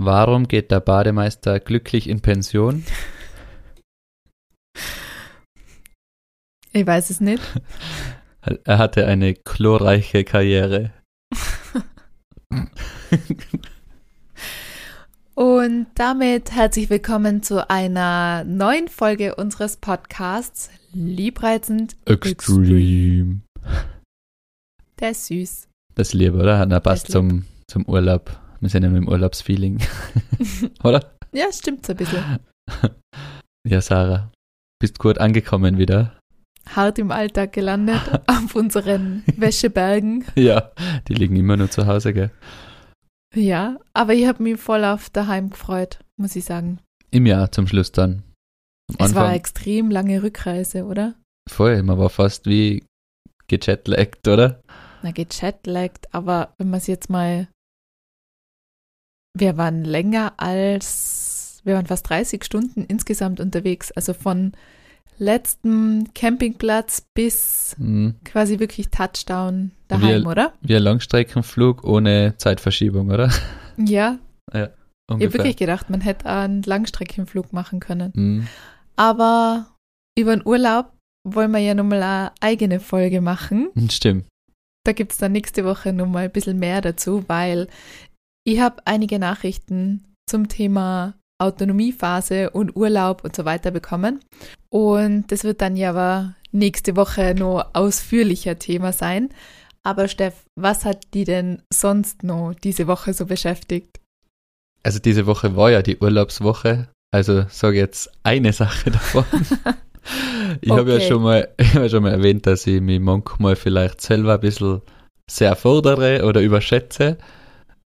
Warum geht der Bademeister glücklich in Pension? Ich weiß es nicht. Er hatte eine chlorreiche Karriere. Und damit herzlich willkommen zu einer neuen Folge unseres Podcasts Liebreizend Extreme. Der ist süß. Das ist lieb, oder? Na, passt zum, zum Urlaub. Wir sind ja mit dem Urlaubsfeeling. oder? Ja, stimmt so ein bisschen. Ja, Sarah. Bist gut angekommen wieder? Hart im Alltag gelandet auf unseren Wäschebergen. Ja, die liegen immer nur zu Hause, gell? Ja, aber ich habe mich voll auf daheim gefreut, muss ich sagen. Im Jahr zum Schluss dann. Am Es war eine Anfang extrem lange Rückreise, oder? voll, man war fast wie gejetlaggt, oder? Na, gechatlaggt, aber wenn man es jetzt mal. Wir waren länger als. Wir waren fast 30 Stunden insgesamt unterwegs. Also von letztem Campingplatz bis Mhm. quasi wirklich Touchdown daheim, oder? Wie ein Langstreckenflug ohne Zeitverschiebung, oder? Ja. Ich habe wirklich gedacht, man hätte einen Langstreckenflug machen können. Mhm. Aber über den Urlaub wollen wir ja nochmal eine eigene Folge machen. Stimmt. Da gibt es dann nächste Woche nochmal ein bisschen mehr dazu, weil ich habe einige Nachrichten zum Thema Autonomiephase und Urlaub und so weiter bekommen. Und das wird dann ja aber nächste Woche noch ausführlicher Thema sein. Aber Steff, was hat die denn sonst noch diese Woche so beschäftigt? Also diese Woche war ja die Urlaubswoche. Also sage jetzt eine Sache davon. ich habe ja Okay. schon mal, ich habe ja schon mal erwähnt, dass ich mich manchmal vielleicht selber ein bisschen sehr fordere oder überschätze,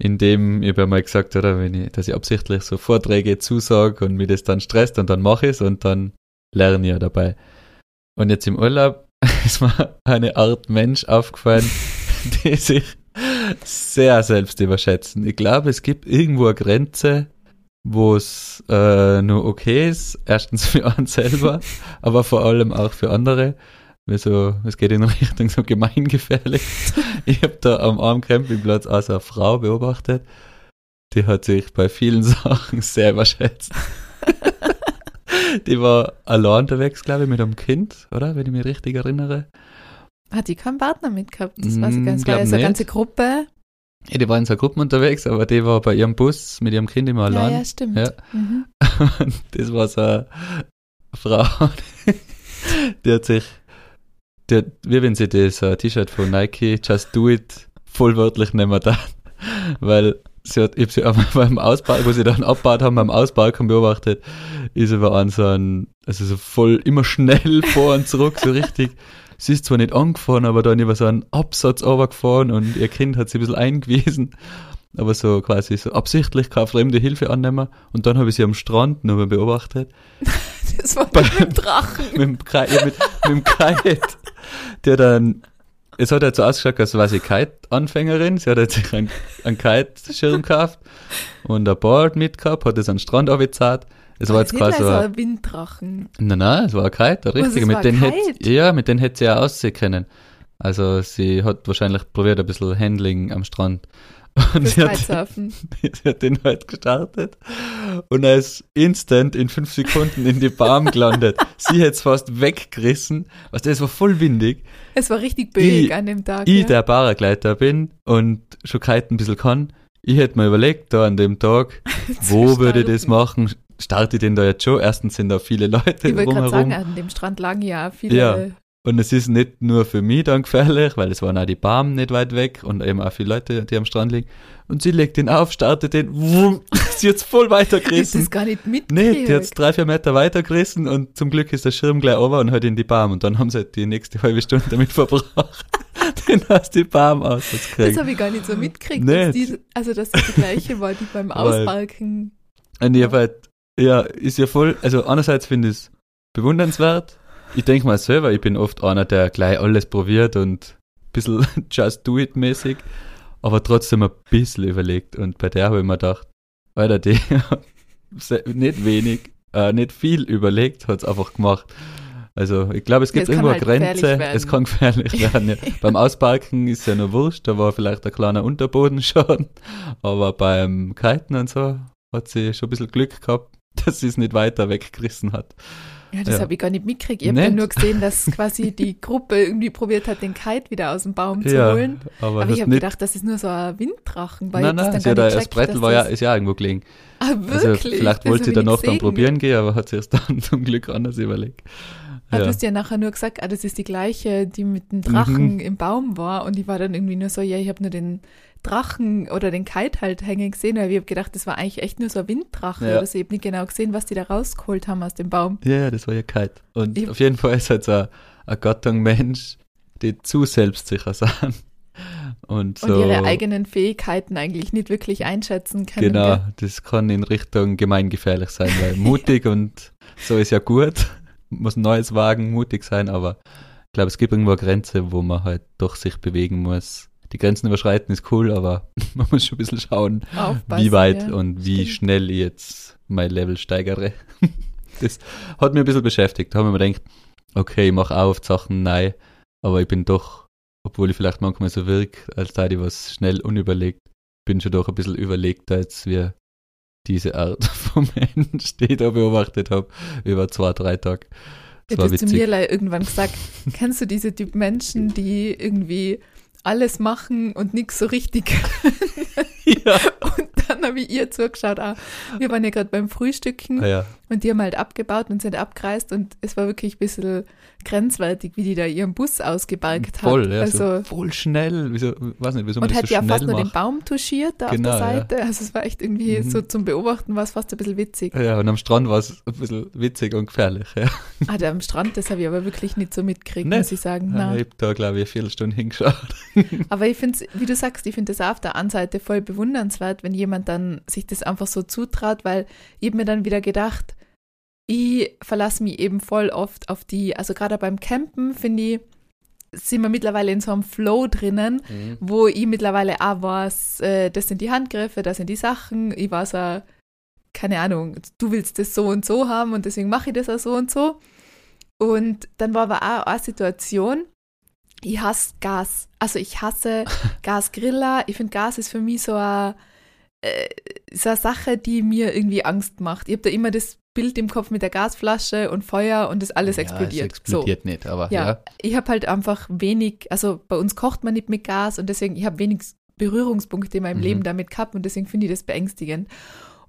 indem ich habe ja mal gesagt, oder wenn ich, dass ich absichtlich so Vorträge zusage und mir das dann stresst und dann mache ich es und dann lerne ich ja dabei. Und jetzt im Urlaub ist mir eine Art Mensch aufgefallen, die sich sehr selbst überschätzen. Ich glaube, es gibt irgendwo eine Grenze, wo es äh, nur okay ist. Erstens für einen selber, aber vor allem auch für andere. Also, es geht in Richtung so gemeingefährlich. Ich habe da am armen Campingplatz also eine Frau beobachtet, die hat sich bei vielen Sachen sehr überschätzt. die war allein unterwegs, glaube ich, mit einem Kind, oder? Wenn ich mich richtig erinnere. Hat die keinen Partner mitgehabt? Das Mm, war glaub ja so eine nicht. ganze Gruppe. Ja, die waren in so Gruppen unterwegs, aber die war bei ihrem Bus mit ihrem Kind immer Ja, allein. ja, stimmt. Ja. Mhm. Und das war so eine Frau, die hat sich, hat, wie wenn sie das äh, T-Shirt von Nike, Just Do It, vollwörtlich nehmen da. Weil sie hat, ich hab sie einmal beim Ausbau, wo sie dann abgebaut haben, beim Ausbalkon beobachtet, ist aber an so ein, also so voll immer schnell vor und zurück, so richtig. Sie ist zwar nicht angefahren, aber dann über so einen Absatz runtergefahren und ihr Kind hat sie ein bisschen eingewiesen aber so quasi so absichtlich keine fremde Hilfe annehmen. Und dann habe ich sie am Strand nur mal beobachtet, Das war Beim- mit dem Drachen. mit dem, ja, mit, mit dem Kite, der dann, es hat halt so ausgeschaut, als war sie Kite-Anfängerin, sie hat halt sich einen, einen Kite-Schirm gekauft und ein Board mitgehabt, hat es an den Strand aufgezahlt. Es war jetzt quasi so ein- Winddrachen. nein, nein, es war ein Kite, der richtige, es mit hätte, Kite? ja, mit dem hätte sie ja aussehen können. Also sie hat wahrscheinlich probiert, ein bisschen Handling am Strand. Und sie hat. Sie hat den halt gestartet und er ist instant in fünf Sekunden in die Barm gelandet. Sie hätte es fast weggerissen. Was das war voll windig. Es war richtig Ich- an dem Tag. Ich, ja. der Paragleiter bin und schon kiten ein bisschen kann, ich hätte mir überlegt, da an dem Tag, wo würde ich das machen? Starte ich den da jetzt schon? Erstens sind da viele Leute Ich wollte gerade rumherum. sagen, an dem Strand lagen ja auch viele. Ja. Und es ist nicht nur für mich dann gefährlich, weil es waren auch die Barmen nicht weit weg und eben auch viele Leute, die am Strand liegen. Und sie legt den auf, startet den, wumm, sie hat's voll weitergerissen. das gar nicht Nee, mitgekriegt. die hat's drei, vier Meter weitergerissen und zum Glück ist der Schirm gleich over und halt in die Barm. Und dann haben sie halt die nächste halbe Stunde damit verbracht, den aus die das auszukriegen. habe ich gar nicht so mitgekriegt. Nicht. Dass die, also, dass das die gleiche war, die beim Ausbalken. Und ich hab halt, ja, ist ja voll, also einerseits finde ich es bewundernswert. Ich denke mal selber, ich bin oft einer, der gleich alles probiert und ein bisschen just do it mäßig, aber trotzdem ein bisschen überlegt. Und bei der habe ich mir gedacht, Alter, die hat nicht wenig, äh, nicht viel überlegt, hat's einfach gemacht. Also ich glaube, es gibt es irgendwo eine halt gefährlich Grenze, es kann gefährlich werden. Ja. Beim Ausbalken ist ja nur wurscht, da war vielleicht ein kleiner Unterbodenschaden, aber beim Kiten und so hat sie schon ein bisschen Glück gehabt, dass sie es nicht weiter weggerissen hat. Ja, das Ja. habe ich gar nicht mitgekriegt. Ich habe ja nur gesehen, dass quasi die Gruppe irgendwie probiert hat, den Kite wieder aus dem Baum zu ja, holen. aber, Aber das ich habe gedacht, das ist nur so ein Winddrachen. Weil Nein, ich nein, das dann gar ja, nicht das Brettel dass war ja, das- ist ja irgendwo gelegen. Ah, Also wirklich? vielleicht Das wollte sie ich danach dann probieren gehen, aber hat sie es dann zum Glück anders überlegt. Ah, Du Ja. hast ja nachher nur gesagt, ah, das ist die gleiche, die mit dem Drachen Mhm. im Baum war. Und die war dann irgendwie nur so, ja, ich habe nur den Drachen oder den Kite halt hängen gesehen, weil ich habe gedacht, das war eigentlich echt nur so ein Winddrache Ja. oder so. Ich habe nicht genau gesehen, was die da rausgeholt haben aus dem Baum. Ja, das war ja kalt. Und Ich- auf jeden Fall ist halt so ein, ein Gattung Mensch, die zu selbstsicher sind. Und so. Und ihre eigenen Fähigkeiten eigentlich nicht wirklich einschätzen können. Genau, gell? das kann in Richtung gemeingefährlich sein, weil mutig und so ist ja gut, muss Neues wagen, mutig sein, aber ich glaube, es gibt irgendwo eine Grenze, wo man halt doch sich bewegen muss. Die Grenzen überschreiten ist cool, aber man muss schon ein bisschen schauen, Aufpassen, wie weit ja. und wie Stimmt. schnell ich jetzt mein Level steigere. das hat mich ein bisschen beschäftigt. Da habe ich mir gedacht, okay, ich mache auch oft Sachen nein, aber ich bin doch, obwohl ich vielleicht manchmal so wirke, als sei ich was schnell unüberlegt, bin schon doch ein bisschen überlegter, als wir diese Art von Mensch, die ich da beobachtet habe, über zwei, drei Tage. Das Du war hast zu mir irgendwann gesagt, kennst du diese Typ Menschen, die irgendwie alles machen und nichts so richtig ja. Und dann habe ich ihr zugeschaut. Auch. Wir waren ja gerade beim Frühstücken Ah, ja. und die haben halt abgebaut und sind abgereist und es war wirklich ein bisschen grenzwertig, wie die da ihren Bus ausgebargt hat. Voll, ja, also, so voll schnell. Wieso, weiß nicht, wieso man und das hat so ja fast nur den macht. Baum touchiert da Genau, auf ja. der Seite. Also es war echt irgendwie Mhm. so zum Beobachten, war es fast ein bisschen witzig. Ja, und am Strand war es ein bisschen witzig und gefährlich. Ja. Ah, da am Strand, das habe ich aber wirklich nicht so mitgekriegt, Nicht? muss ich sagen. Ich Nein. habe da, glaube ich, eine Viertelstunde hingeschaut. Aber ich finde es, wie du sagst, ich finde das auch auf der einen Seite voll bewundernswert, wenn jemand dann sich das einfach so zutraut, weil ich habe mir dann wieder gedacht, ich verlasse mich eben voll oft auf die, also gerade beim Campen finde ich, sind wir mittlerweile in so einem Flow drinnen, wo ich mittlerweile auch weiß, äh, das sind die Handgriffe, das sind die Sachen, ich weiß auch, keine Ahnung, du willst das so und so haben und deswegen mache ich das auch so und so. Und dann war aber auch eine Situation, ich hasse Gas. Also ich hasse Gasgriller. Ich finde, Gas ist für mich so eine, äh, so eine Sache, die mir irgendwie Angst macht. Ich habe da immer das Bild im Kopf mit der Gasflasche und Feuer und das alles ja, explodiert. Es explodiert nicht, aber So. Ja, ja. ich habe halt einfach wenig, also bei uns kocht man nicht mit Gas und deswegen, ich habe wenig Berührungspunkte in meinem Mhm. Leben damit gehabt und deswegen finde ich das beängstigend.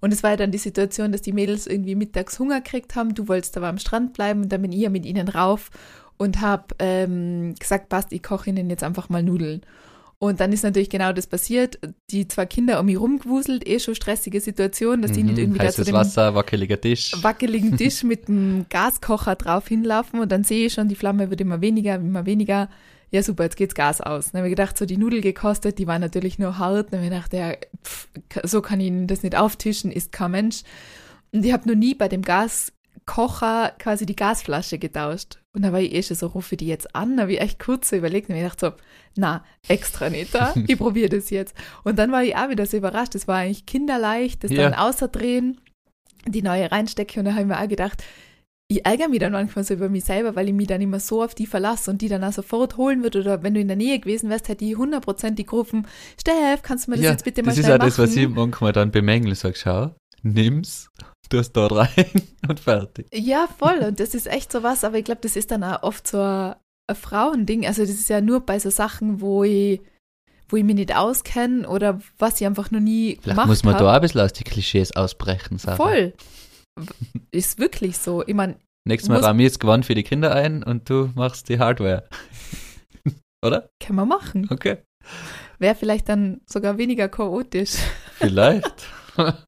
Und es war ja dann die Situation, dass die Mädels irgendwie mittags Hunger gekriegt haben. Du wolltest aber am Strand bleiben und dann bin ich ja mit ihnen rauf und habe ähm, gesagt, passt, ich koche ihnen jetzt einfach mal Nudeln. Und dann ist natürlich genau das passiert. Die zwei Kinder um mich rumgewuselt, eh schon stressige Situation, dass die nicht Mhm, irgendwie da zu Heißes dem Wasser, wackeliger Tisch. wackeligen Tisch mit dem Gaskocher drauf hinlaufen und dann sehe ich schon, die Flamme wird immer weniger, immer weniger. Ja, super, jetzt geht's Gas aus. Dann habe ich gedacht, so die Nudel gekostet, die war natürlich nur hart. Dann habe ich gedacht, ja, pff, so kann ich Ihnen das nicht auftischen, ist kein Mensch. Und ich habe noch nie bei dem Gaskocher quasi die Gasflasche getauscht. Und da war ich eh schon so, rufe ich die jetzt an? Da habe ich echt kurz so überlegt und ich gedacht so, na, extra nicht da, ich probiere das jetzt. Und dann war ich auch wieder so überrascht. Das war eigentlich kinderleicht, das Ja. dann außerdrehen, die neue reinstecke und da habe ich mir auch gedacht, ich ärgere mich dann manchmal so über mich selber, weil ich mich dann immer so auf die verlasse und die dann auch sofort holen würde. Oder wenn du in der Nähe gewesen wärst, hätte ich 100% die gerufen, Steff, kannst du mir das ja, jetzt bitte mal das ist schnell auch das, was ich machen? manchmal dann bemängel. Sag, schau, nimm's, tu es da rein und fertig. Ja, voll. Und das ist echt so was, aber ich glaube, das ist dann auch oft so ein, ein Frauending. Also das ist ja nur bei so Sachen, wo ich, wo ich mich nicht auskenne oder was ich einfach noch nie Vielleicht gemacht muss man hab. da ein bisschen aus die Klischees ausbrechen. Sarah. Voll. Ist wirklich so. Ich meine, Nächstes Mal Muss- rahm ich jetzt Gewand für die Kinder ein und du machst die Hardware. Oder? kann man machen. Okay. Wäre vielleicht dann sogar weniger chaotisch. Vielleicht.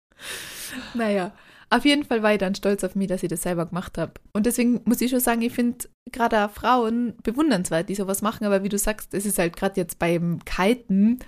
Naja, auf jeden Fall war ich dann stolz auf mich, dass ich das selber gemacht habe. Und deswegen muss ich schon sagen, ich finde gerade auch Frauen bewundernswert, die sowas machen. Aber wie du sagst, es ist halt gerade jetzt beim Kiten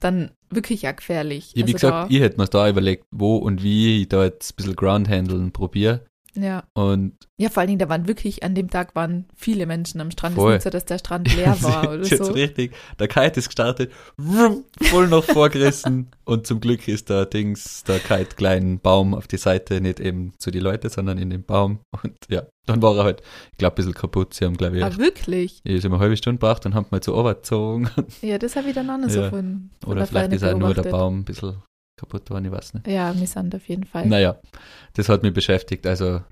dann wirklich ja gefährlich. Ja, wie Also gesagt, ich hätte mir da überlegt, wo und wie ich da jetzt ein bisschen Groundhandeln probiere. Ja. Und ja, vor allen Dingen, da waren wirklich, an dem Tag waren viele Menschen am Strand. Voll. Es ist nicht so, dass der Strand leer war oder so. richtig. Der Kite ist gestartet, vroom, voll noch vorgerissen und zum Glück ist der Dings, der Kite kleinen Baum auf die Seite, nicht eben zu die Leute, sondern in den Baum. Und ja, dann war er halt, ich glaube, ein bisschen kaputt. Sie haben, glaube ich, Ah, wirklich? ich immer eine halbe Stunde gebraucht und haben mal zu Ober gezogen. Ja, das habe ich dann so Ja. von Oder der vielleicht ist auch nur der. Baum ein bisschen kaputt waren, ich weiß nicht. Ja, wir sind auf jeden Fall. Naja, das hat mich beschäftigt. Also,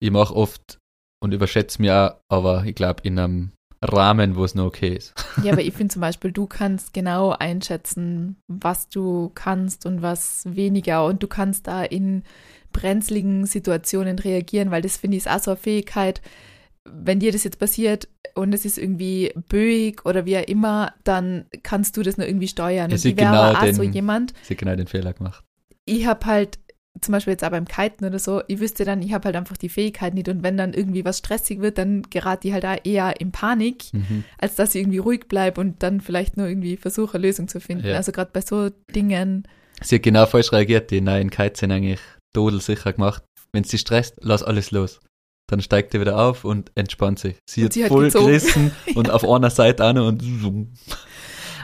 ich mache oft und überschätze mich auch, aber ich glaube in einem Rahmen, wo es noch okay ist. Ja, aber ich finde zum Beispiel, du kannst genau einschätzen, was du kannst und was weniger. Und du kannst da in brenzligen Situationen reagieren, weil das finde ich ist auch so eine Fähigkeit. Wenn dir das jetzt passiert und es ist irgendwie böig oder wie auch immer, dann kannst du das nur irgendwie steuern. Ja, ich wäre genau aber auch den- so jemand, Sie genau den Fehler gemacht. ich habe halt zum Beispiel jetzt auch beim Kiten oder so, ich wüsste dann, ich habe halt einfach die Fähigkeit nicht und wenn dann irgendwie was stressig wird, dann gerate ich halt auch eher in Panik, Mhm. als dass ich irgendwie ruhig bleibe und dann vielleicht nur irgendwie versuche, eine Lösung zu finden. Ja. Also gerade bei so Dingen, Sie hat genau falsch reagiert. Die neuen Kites sind eigentlich todelsicher gemacht. Wenn sie stresst, lass alles los. Dann steigt er wieder auf und entspannt sich. Sie Und sie hat voll gezogen. gerissen und auf einer Seite an und zoom.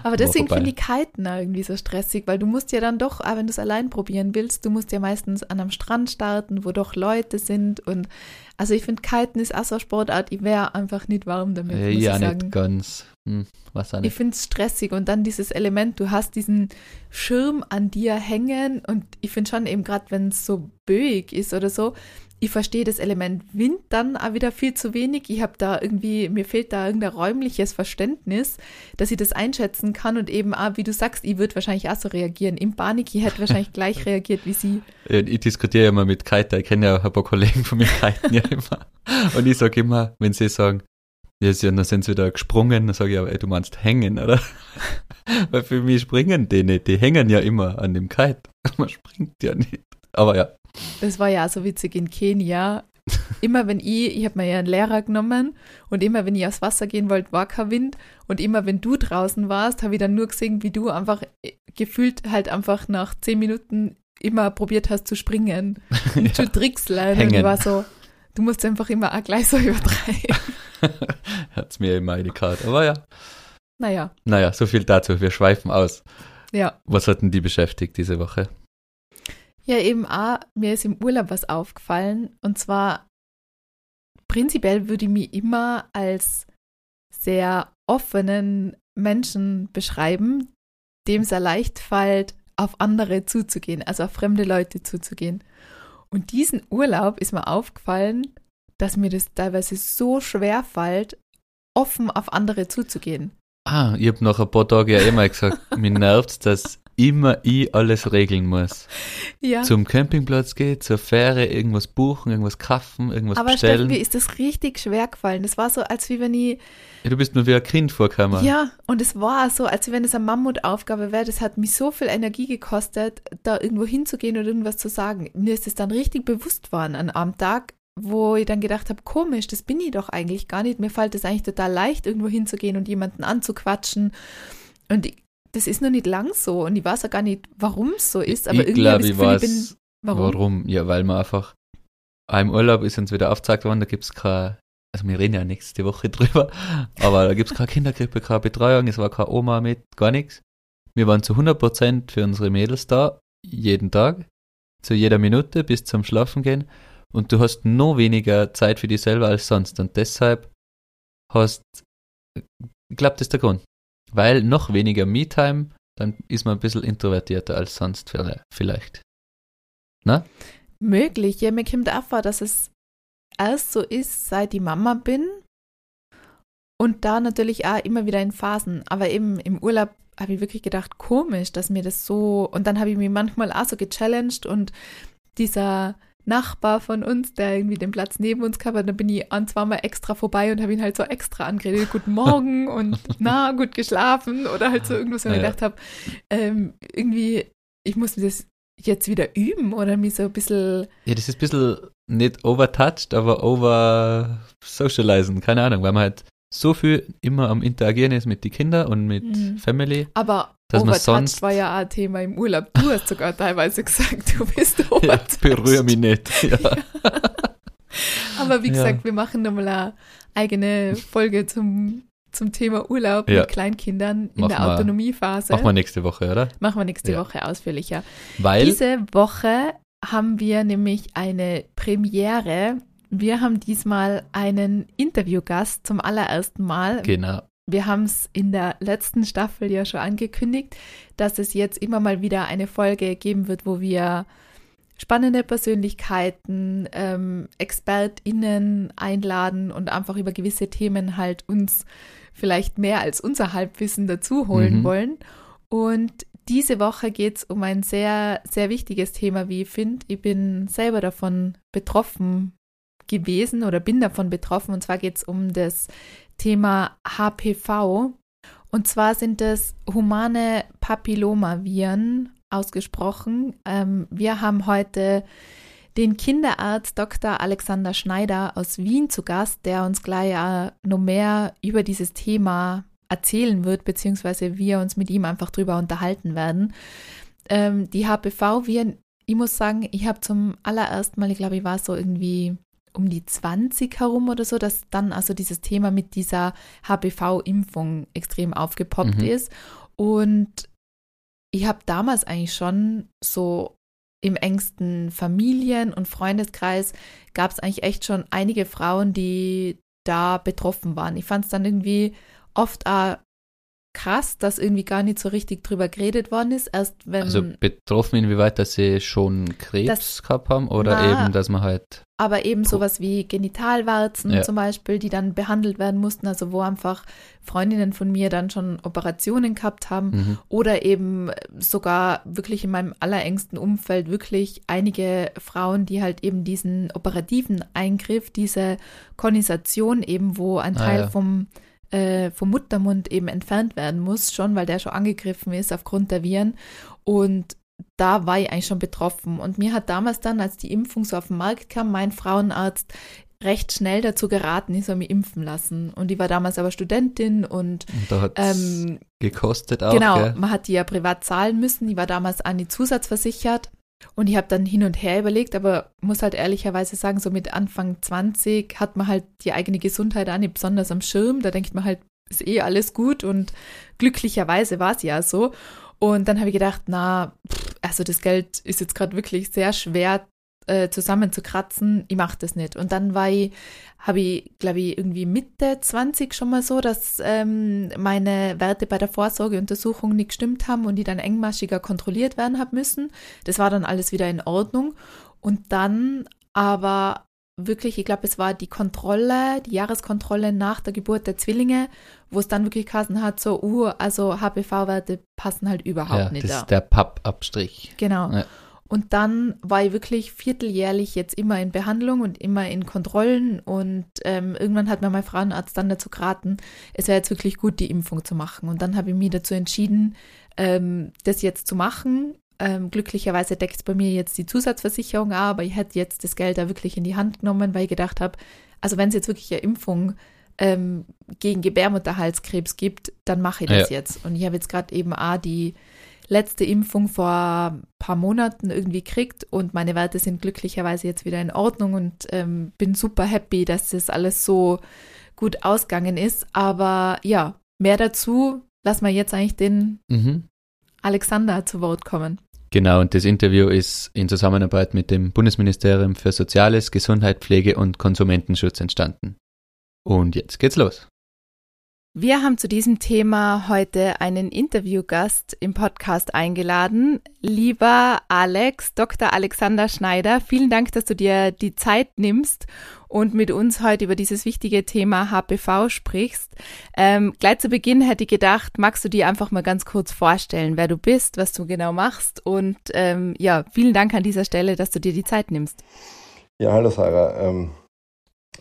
aber deswegen finde ich Kiten irgendwie so stressig, weil du musst ja dann doch, auch wenn du es allein probieren willst, du musst ja meistens an einem Strand starten, wo doch Leute sind und also ich finde Kiten ist auch so eine Sportart, ich wäre einfach nicht warm damit, Äh, muss ja, ich sagen. nicht ganz. Hm, was Ich finde es stressig und dann dieses Element, du hast diesen Schirm an dir hängen und ich finde schon eben gerade, wenn es so böig ist oder so, ich verstehe das Element Wind dann auch wieder viel zu wenig. Ich habe da irgendwie, mir fehlt da irgendein räumliches Verständnis, dass ich das einschätzen kann und eben auch, wie du sagst, ich würde wahrscheinlich auch so reagieren. Im Panik, ich hätte wahrscheinlich gleich reagiert wie sie. Ich diskutiere ja immer mit Kiter. Ich kenne ja ein paar Kollegen von mir kiten ja immer. Und ich sage immer, wenn sie sagen, ja, dann sind sie wieder gesprungen, dann sage ich aber, ey, du meinst hängen, oder? Weil für mich springen die nicht. Die hängen ja immer an dem Kite. Man springt ja nicht. Aber ja, Das war ja auch so witzig in Kenia. Immer wenn ich, ich habe mir ja einen Lehrer genommen und immer wenn ich aufs Wasser gehen wollte, war kein Wind. Und immer wenn du draußen warst, habe ich dann nur gesehen, wie du einfach äh, gefühlt halt einfach nach zehn Minuten immer probiert hast zu springen. Und zu Tricks lernen. Und ich war so, du musst einfach immer auch gleich so übertreiben. hat's mir immer eine Karte. Aber ja, Naja, naja, so viel dazu. Wir schweifen aus. ja. Was hat denn die beschäftigt diese Woche? Ja, eben auch, mir ist im Urlaub was aufgefallen. Und zwar, prinzipiell würde ich mich immer als sehr offenen Menschen beschreiben, dem es leicht fällt, auf andere zuzugehen, also auf fremde Leute zuzugehen. Und diesen Urlaub ist mir aufgefallen, dass mir das teilweise so schwer fällt, offen auf andere zuzugehen. Ah, ich habe nach ein paar Tagen ja immer gesagt, mir nervt dass immer ich alles regeln muss. Ja. Zum Campingplatz geht, zur Fähre, irgendwas buchen, irgendwas kaufen, irgendwas Aber bestellen. Steffen, mir ist das richtig schwer gefallen. Das war so, als wie wenn ich Ja, du bist nur wie ein Kind vorgekommen. Ja, und es war so, als wenn es eine Mammutaufgabe wäre. Das hat mich so viel Energie gekostet, da irgendwo hinzugehen und irgendwas zu sagen. Mir ist es dann richtig bewusst worden an einem Tag, wo ich dann gedacht habe, komisch, das bin ich doch eigentlich gar nicht. Mir fällt es eigentlich total leicht, irgendwo hinzugehen und jemanden anzuquatschen. Und ich, das ist noch nicht lang so. Und ich weiß auch gar nicht, warum es so ist. Aber ich irgendwie glaube, ich ich das Gefühl, ich weiß, bin. Warum? warum? Ja, weil man einfach, im Urlaub ist uns wieder aufgezeigt worden, da gibt's kein, also wir reden ja nächste Woche drüber, aber da gibt's keine Kinderkrippe, keine Betreuung, es war keine Oma mit, gar nichts. Wir waren zu 100% für unsere Mädels da, jeden Tag, zu jeder Minute bis zum Schlafen gehen und du hast noch weniger Zeit für dich selber als sonst und deshalb hast, ich glaube, das ist der Grund. Weil noch weniger Me-Time, dann ist man ein bisschen introvertierter als sonst vielleicht. Möglich. Ja, mir kommt auch vor, dass es erst so ist, seit ich Mama bin. Und da natürlich auch immer wieder in Phasen. Aber eben im Urlaub habe ich wirklich gedacht, komisch, dass mir das so. Und dann habe ich mich manchmal auch so gechallenged und dieser Nachbar von uns, der irgendwie den Platz neben uns gehabt hat, da bin ich ein, zweimal extra vorbei und habe ihn halt so extra angeredet, guten Morgen und na, gut geschlafen oder halt so irgendwas, wo ich Ja, ja. gedacht habe, ähm, irgendwie, ich muss mir das jetzt wieder üben oder mich so ein bisschen, Ja, das ist ein bisschen nicht overtouched, aber over socializen, keine Ahnung, weil man halt so viel immer am Interagieren ist mit den Kindern und mit Mhm. Family. aber Dass man sonst- war ja auch ein Thema im Urlaub. Du hast sogar teilweise gesagt, du bist Ja, overtouched. berühr mich nicht. Ja. Aber wie Ja. gesagt, wir machen nochmal eine eigene Folge zum, zum Thema Urlaub Ja. mit Kleinkindern in Machen der Autonomiephase. Machen wir nächste Woche, oder? Machen wir nächste Ja. Woche ausführlicher. Weil, Diese Woche haben wir nämlich eine Premiere. Wir haben diesmal einen Interviewgast zum allerersten Mal. genau, wir haben es in der letzten Staffel ja schon angekündigt, dass es jetzt immer mal wieder eine Folge geben wird, wo wir spannende Persönlichkeiten, ähm, ExpertInnen einladen und einfach über gewisse Themen halt uns vielleicht mehr als unser Halbwissen dazu holen mhm. wollen. Und diese Woche geht es um ein sehr, sehr wichtiges Thema, wie ich finde. Ich bin selber davon betroffen gewesen oder bin davon betroffen. Und zwar geht es um das Thema HPV. Und zwar sind es humane Papillomaviren ausgesprochen. Ähm, wir haben heute den Kinderarzt Dr. Alexander Schneider aus Wien zu Gast, der uns gleich äh, noch mehr über dieses Thema erzählen wird, beziehungsweise wir uns mit ihm einfach drüber unterhalten werden. Ähm, die HPV-Viren, ich muss sagen, ich habe zum allerersten Mal, ich glaube, ich war so irgendwie um die 20 herum oder so, dass dann also dieses Thema mit dieser HPV-Impfung extrem aufgepoppt mhm. ist. Und ich habe damals eigentlich schon so im engsten Familien- und Freundeskreis gab es eigentlich echt schon einige Frauen, die da betroffen waren. Ich fand es dann irgendwie oft auch krass, dass irgendwie gar nicht so richtig drüber geredet worden ist. Erst wenn. Also betroffen inwieweit, dass sie schon Krebs das, gehabt haben oder na, eben, dass man halt. Aber eben sowas wie Genitalwarzen ja. zum Beispiel, die dann behandelt werden mussten, also wo einfach Freundinnen von mir dann schon Operationen gehabt haben mhm. oder eben sogar wirklich in meinem allerengsten Umfeld wirklich einige Frauen, die halt eben diesen operativen Eingriff, diese Konisation eben, wo ein ah, Teil ah, ja. vom äh, vom Muttermund eben entfernt werden muss, schon weil der schon angegriffen ist aufgrund der Viren. Und da war ich eigentlich schon betroffen. Und mir hat damals dann, als die Impfung so auf den Markt kam, mein Frauenarzt recht schnell dazu geraten, ich soll mich impfen lassen. Und ich war damals aber Studentin und, und da hat ähm, gekostet auch. Genau, gell? man hat die ja privat zahlen müssen. Ich war damals an die zusatzversichert und ich habe dann hin und her überlegt, aber muss halt ehrlicherweise sagen, so mit Anfang 20 hat man halt die eigene Gesundheit auch nicht besonders am Schirm. Da denkt man halt, ist eh alles gut und glücklicherweise war es ja so. Und dann habe ich gedacht, na, also das Geld ist jetzt gerade wirklich sehr schwer äh, zusammenzukratzen, ich mache das nicht. Und dann war ich, habe ich, glaube ich, irgendwie Mitte 20 schon mal so, dass ähm, meine Werte bei der Vorsorgeuntersuchung nicht gestimmt haben und die dann engmaschiger kontrolliert werden haben müssen. Das war dann alles wieder in Ordnung. Und dann aber wirklich, ich glaube, es war die Kontrolle, die Jahreskontrolle nach der Geburt der Zwillinge, wo es dann wirklich geheißen hat, so, uh, also HPV-Werte passen halt überhaupt ja, nicht. Das da. ist der Pappabstrich. Genau. Ja. Und dann war ich wirklich vierteljährlich jetzt immer in Behandlung und immer in Kontrollen. Und ähm, irgendwann hat mir mein Frauenarzt dann dazu geraten, es wäre jetzt wirklich gut, die Impfung zu machen. Und dann habe ich mich dazu entschieden, ähm, das jetzt zu machen. Ähm, glücklicherweise deckt es bei mir jetzt die Zusatzversicherung, aber ich hätte jetzt das Geld da wirklich in die Hand genommen, weil ich gedacht habe, also wenn es jetzt wirklich eine Impfung ähm, gegen Gebärmutterhalskrebs gibt, dann mache ich das ja. jetzt. Und ich habe jetzt gerade eben A, die letzte Impfung vor ein paar Monaten irgendwie kriegt und meine Werte sind glücklicherweise jetzt wieder in Ordnung und ähm, bin super happy, dass das alles so gut ausgegangen ist. Aber ja, mehr dazu lassen wir jetzt eigentlich den mhm. Alexander zu Wort kommen. Genau, und das Interview ist in Zusammenarbeit mit dem Bundesministerium für Soziales, Gesundheit, Pflege und Konsumentenschutz entstanden. Und jetzt geht's los. Wir haben zu diesem Thema heute einen Interviewgast im Podcast eingeladen. Lieber Alex, Dr. Alexander Schneider, vielen Dank, dass du dir die Zeit nimmst und mit uns heute über dieses wichtige Thema HPV sprichst. Ähm, gleich zu Beginn hätte ich gedacht, magst du dir einfach mal ganz kurz vorstellen, wer du bist, was du genau machst und ähm, ja, vielen Dank an dieser Stelle, dass du dir die Zeit nimmst. Ja, hallo Sarah. Ähm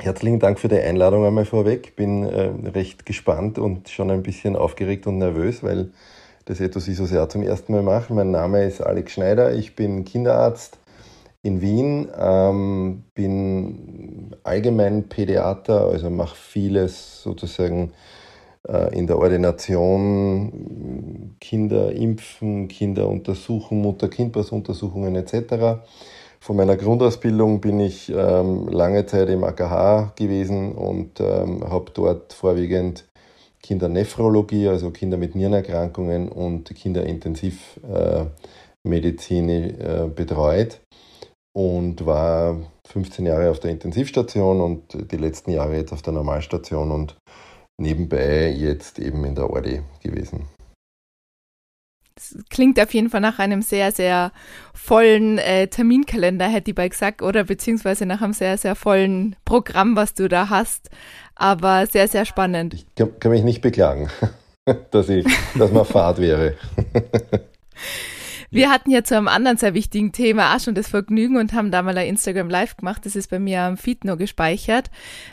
Herzlichen Dank für die Einladung einmal vorweg. Bin äh, recht gespannt und schon ein bisschen aufgeregt und nervös, weil das etwas ich so sehr zum ersten Mal mache. Mein Name ist Alex Schneider, ich bin Kinderarzt in Wien, ähm, bin allgemein Pädiater, also mache vieles sozusagen äh, in der Ordination, Kinder impfen, Kinder untersuchen, Mutter-Kind-Pass-Untersuchungen etc. Von meiner Grundausbildung bin ich ähm, lange Zeit im AKH gewesen und ähm, habe dort vorwiegend Kindernephrologie, also Kinder mit Nierenerkrankungen und Kinderintensivmedizin äh, äh, betreut und war 15 Jahre auf der Intensivstation und die letzten Jahre jetzt auf der Normalstation und nebenbei jetzt eben in der Ordi gewesen. Das klingt auf jeden Fall nach einem sehr, sehr vollen äh, Terminkalender, hätte ich bei gesagt, oder beziehungsweise nach einem sehr, sehr vollen Programm, was du da hast. Aber sehr, sehr spannend. Ich kann, kann mich nicht beklagen, dass, ich, dass man Fahrt wäre. Wir hatten ja zu einem anderen sehr wichtigen Thema auch schon das Vergnügen und haben da mal ein Instagram Live gemacht. Das ist bei mir am Feed nur gespeichert.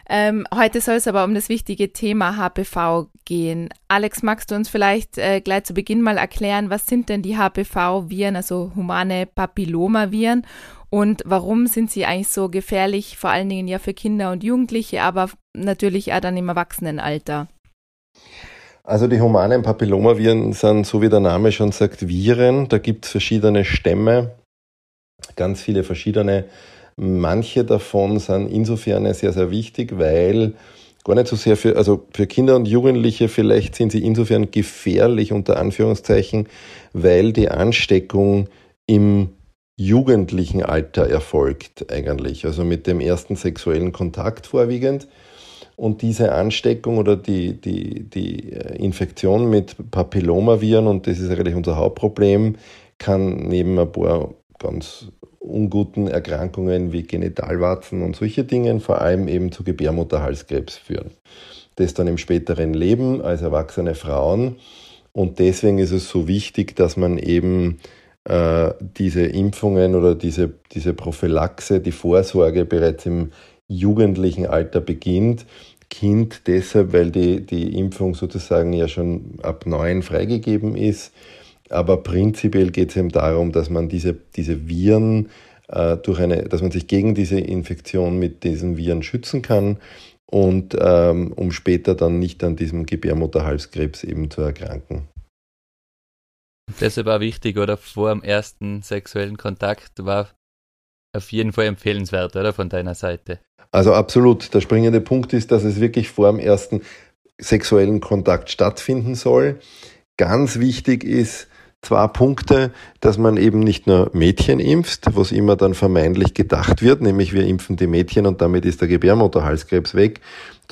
Ähm, heute soll es aber um das wichtige Thema HPV gehen. Alex, magst du uns vielleicht äh, gleich zu Beginn mal erklären, was sind denn die HPV-Viren, also humane Papillomaviren und warum sind sie eigentlich so gefährlich, vor allen Dingen ja für Kinder und Jugendliche, aber natürlich auch dann im Erwachsenenalter? Also die humanen Papillomaviren sind, so wie der Name schon sagt, Viren. Da gibt es verschiedene Stämme, ganz viele verschiedene. Manche davon sind insofern sehr, sehr wichtig, weil gar nicht so sehr für, also für Kinder und Jugendliche vielleicht sind sie insofern gefährlich unter Anführungszeichen, weil die Ansteckung im jugendlichen Alter erfolgt eigentlich, also mit dem ersten sexuellen Kontakt vorwiegend. Und diese Ansteckung oder die, die, die äh, Infektion mit Papillomaviren, und das ist eigentlich unser Hauptproblem, kann neben ein paar ganz unguten Erkrankungen wie Genitalwarzen und solche Dinge vor allem eben zu Gebärmutterhalskrebs führen. Das dann im späteren Leben als erwachsene Frauen. Und deswegen ist es so wichtig, dass man eben äh, diese Impfungen oder diese, diese Prophylaxe, die Vorsorge bereits im jugendlichen Alter beginnt. Kind deshalb, weil die, die Impfung sozusagen ja schon ab neun freigegeben ist. Aber prinzipiell geht es eben darum, dass man diese, diese Viren äh, durch eine, dass man sich gegen diese Infektion mit diesen Viren schützen kann und ähm, um später dann nicht an diesem Gebärmutterhalskrebs eben zu erkranken. Deshalb war wichtig, oder vor dem ersten sexuellen Kontakt war auf jeden Fall empfehlenswert, oder von deiner Seite? Also absolut. Der springende Punkt ist, dass es wirklich vor dem ersten sexuellen Kontakt stattfinden soll. Ganz wichtig ist, zwei Punkte, dass man eben nicht nur Mädchen impft, was immer dann vermeintlich gedacht wird, nämlich wir impfen die Mädchen und damit ist der Gebärmutterhalskrebs weg,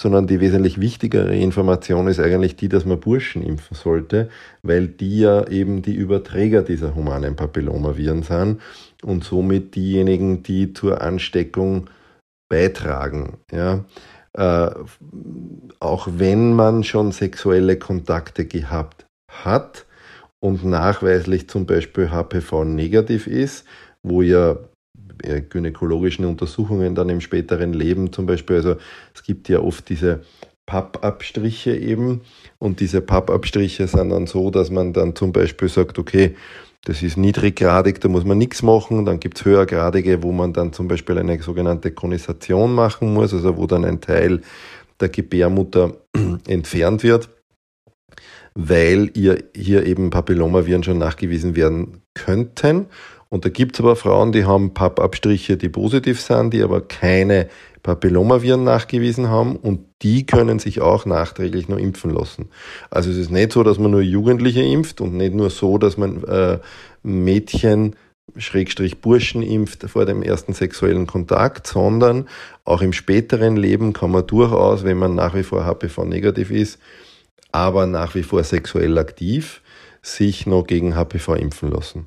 sondern die wesentlich wichtigere Information ist eigentlich die, dass man Burschen impfen sollte, weil die ja eben die Überträger dieser humanen Papillomaviren sind und somit diejenigen, die zur Ansteckung beitragen. Ja? Äh, auch wenn man schon sexuelle Kontakte gehabt hat und nachweislich zum Beispiel HPV negativ ist, wo ja gynäkologischen Untersuchungen dann im späteren Leben zum Beispiel, also es gibt ja oft diese Pappabstriche eben und diese Pappabstriche sind dann so, dass man dann zum Beispiel sagt, okay, das ist niedriggradig, da muss man nichts machen. Dann gibt es höhergradige, wo man dann zum Beispiel eine sogenannte Konisation machen muss, also wo dann ein Teil der Gebärmutter entfernt wird, weil ihr hier eben Papillomaviren schon nachgewiesen werden könnten. Und da gibt es aber Frauen, die haben Pappabstriche, die positiv sind, die aber keine Papillomaviren nachgewiesen haben und die können sich auch nachträglich noch impfen lassen. Also es ist nicht so, dass man nur Jugendliche impft und nicht nur so, dass man äh, Mädchen Schrägstrich Burschen impft vor dem ersten sexuellen Kontakt, sondern auch im späteren Leben kann man durchaus, wenn man nach wie vor HPV negativ ist, aber nach wie vor sexuell aktiv, sich noch gegen HPV impfen lassen.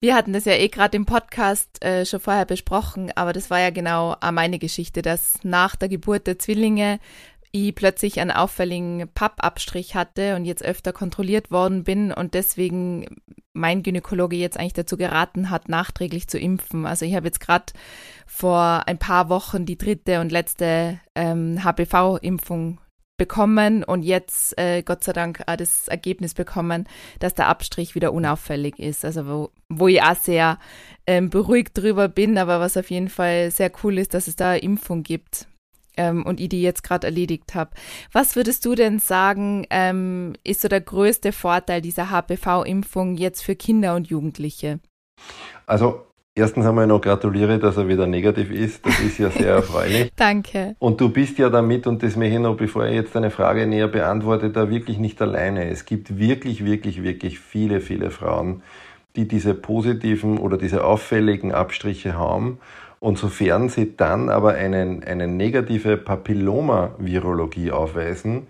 Wir hatten das ja eh gerade im Podcast äh, schon vorher besprochen, aber das war ja genau meine Geschichte, dass nach der Geburt der Zwillinge ich plötzlich einen auffälligen Pappabstrich hatte und jetzt öfter kontrolliert worden bin und deswegen mein Gynäkologe jetzt eigentlich dazu geraten hat, nachträglich zu impfen. Also ich habe jetzt gerade vor ein paar Wochen die dritte und letzte ähm, HPV-Impfung bekommen und jetzt äh, Gott sei Dank auch das Ergebnis bekommen, dass der Abstrich wieder unauffällig ist. Also wo, wo ich auch sehr ähm, beruhigt drüber bin, aber was auf jeden Fall sehr cool ist, dass es da eine Impfung gibt ähm, und ich die jetzt gerade erledigt habe. Was würdest du denn sagen, ähm, ist so der größte Vorteil dieser HPV-Impfung jetzt für Kinder und Jugendliche? Also Erstens einmal noch gratuliere, dass er wieder negativ ist. Das ist ja sehr erfreulich. Danke. Und du bist ja damit, und das möchte ich noch, bevor ich jetzt deine Frage näher beantworte, da wirklich nicht alleine. Es gibt wirklich, wirklich, wirklich viele, viele Frauen, die diese positiven oder diese auffälligen Abstriche haben Und sofern sie dann aber einen, eine negative Papilloma-Virologie aufweisen,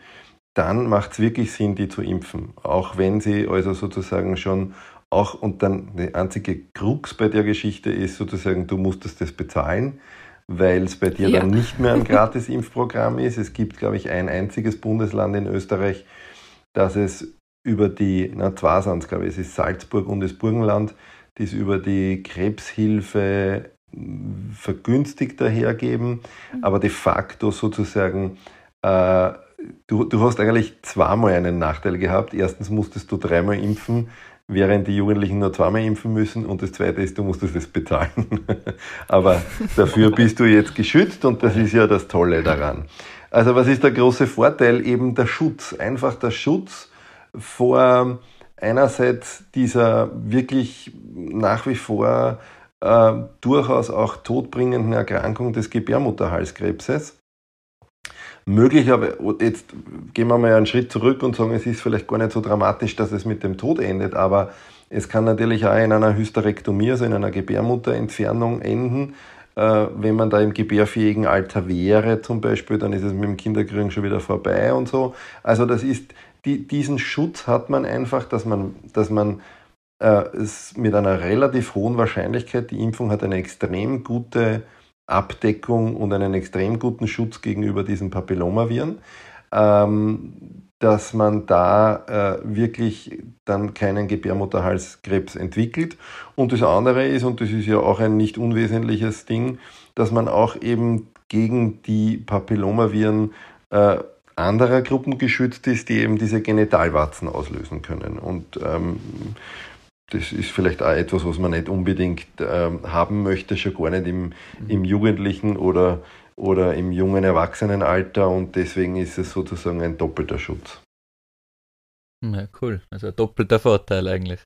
dann macht es wirklich Sinn, die zu impfen. Auch wenn sie also sozusagen schon auch, und dann die einzige Krux bei der Geschichte ist sozusagen, du musstest das bezahlen, weil es bei dir ja. dann nicht mehr ein Gratis-Impfprogramm ist. Es gibt, glaube ich, ein einziges Bundesland in Österreich, das es über die, na, zwei sind es, glaube ich, es ist Salzburg und das Burgenland, die es über die Krebshilfe vergünstigter hergeben, mhm. aber de facto sozusagen, äh, du, du hast eigentlich zweimal einen Nachteil gehabt. Erstens musstest du dreimal impfen, während die Jugendlichen nur zweimal impfen müssen und das zweite ist, du musstest es bezahlen. aber dafür bist du jetzt geschützt und das ist ja das Tolle daran. Also was ist der große Vorteil? Eben der Schutz, einfach der Schutz vor einerseits dieser wirklich nach wie vor äh, durchaus auch todbringenden Erkrankung des Gebärmutterhalskrebses. Möglich, aber jetzt gehen wir mal einen Schritt zurück und sagen, es ist vielleicht gar nicht so dramatisch, dass es mit dem Tod endet, aber es kann natürlich auch in einer Hysterektomie, also in einer Gebärmutterentfernung enden. Äh, wenn man da im gebärfähigen Alter wäre zum Beispiel, dann ist es mit dem Kinderkriegen schon wieder vorbei und so. Also das ist, die, diesen Schutz hat man einfach, dass man, dass man äh, es mit einer relativ hohen Wahrscheinlichkeit, die Impfung hat eine extrem gute Abdeckung und einen extrem guten Schutz gegenüber diesen Papillomaviren, ähm, dass man da äh, wirklich dann keinen Gebärmutterhalskrebs entwickelt. Und das andere ist, und das ist ja auch ein nicht unwesentliches Ding, dass man auch eben gegen die Papillomaviren äh, anderer Gruppen geschützt ist, die eben diese Genitalwarzen auslösen können. Und ähm, das ist vielleicht auch etwas, was man nicht unbedingt ähm, haben möchte, schon gar nicht im, im Jugendlichen oder, oder im jungen Erwachsenenalter und deswegen ist es sozusagen ein doppelter Schutz. Ja, cool. Also ein doppelter Vorteil eigentlich.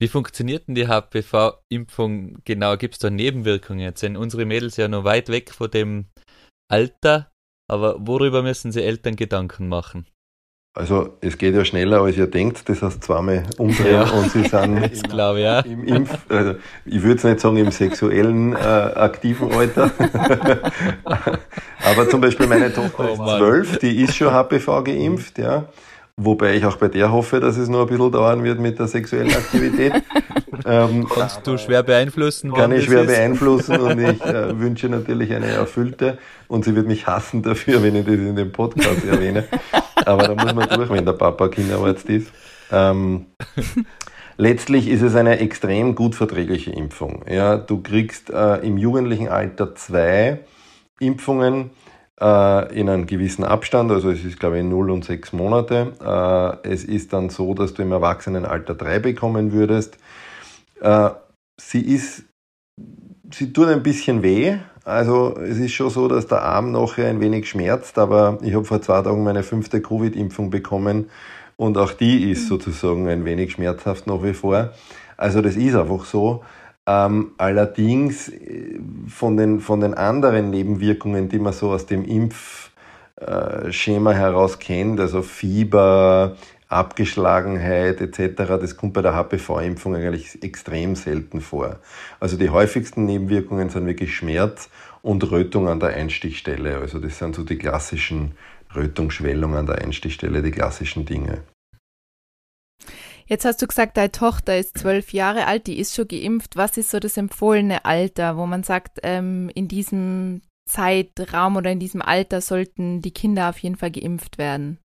Wie funktioniert denn die HPV-Impfung genau? Gibt es da Nebenwirkungen? Jetzt sind unsere Mädels ja noch weit weg von dem Alter, aber worüber müssen sie Eltern Gedanken machen? Also es geht ja schneller, als ihr denkt. Das heißt zweimal umdrehen ja. und sie sind im, glaub, ja. im Impf, also ich würde es nicht sagen im sexuellen äh, aktiven Alter. Aber zum Beispiel meine Tochter oh, ist zwölf, die ist schon HPV geimpft, ja. Wobei ich auch bei der hoffe, dass es noch ein bisschen dauern wird mit der sexuellen Aktivität. ähm, Kannst du schwer beeinflussen? Kann ich schwer ist? beeinflussen und ich äh, wünsche natürlich eine erfüllte und sie wird mich hassen dafür, wenn ich das in dem Podcast erwähne. Aber da muss man durch, wenn der Papa Kinderarzt ist. Ähm, letztlich ist es eine extrem gut verträgliche Impfung. Ja, du kriegst äh, im jugendlichen Alter zwei Impfungen äh, in einem gewissen Abstand, also es ist glaube ich 0 und 6 Monate. Äh, es ist dann so, dass du im Erwachsenenalter 3 bekommen würdest. Äh, sie ist, sie tut ein bisschen weh, also es ist schon so, dass der Arm noch ein wenig schmerzt, aber ich habe vor zwei Tagen meine fünfte Covid-Impfung bekommen und auch die ist sozusagen ein wenig schmerzhaft nach wie vor. Also das ist einfach so. Ähm, allerdings äh, von den, von den anderen Nebenwirkungen, die man so aus dem Impfschema heraus kennt, also Fieber, Abgeschlagenheit etc., das kommt bei der HPV-Impfung eigentlich extrem selten vor. Also die häufigsten Nebenwirkungen sind wirklich Schmerz und Rötung an der Einstichstelle. Also das sind so die klassischen Rötungsschwellungen an der Einstichstelle, die klassischen Dinge. Jetzt hast du gesagt, deine Tochter ist zwölf Jahre alt, die ist schon geimpft. Was ist so das empfohlene Alter, wo man sagt, ähm, in diesem Zeitraum oder in diesem Alter sollten die Kinder auf jeden Fall geimpft werden?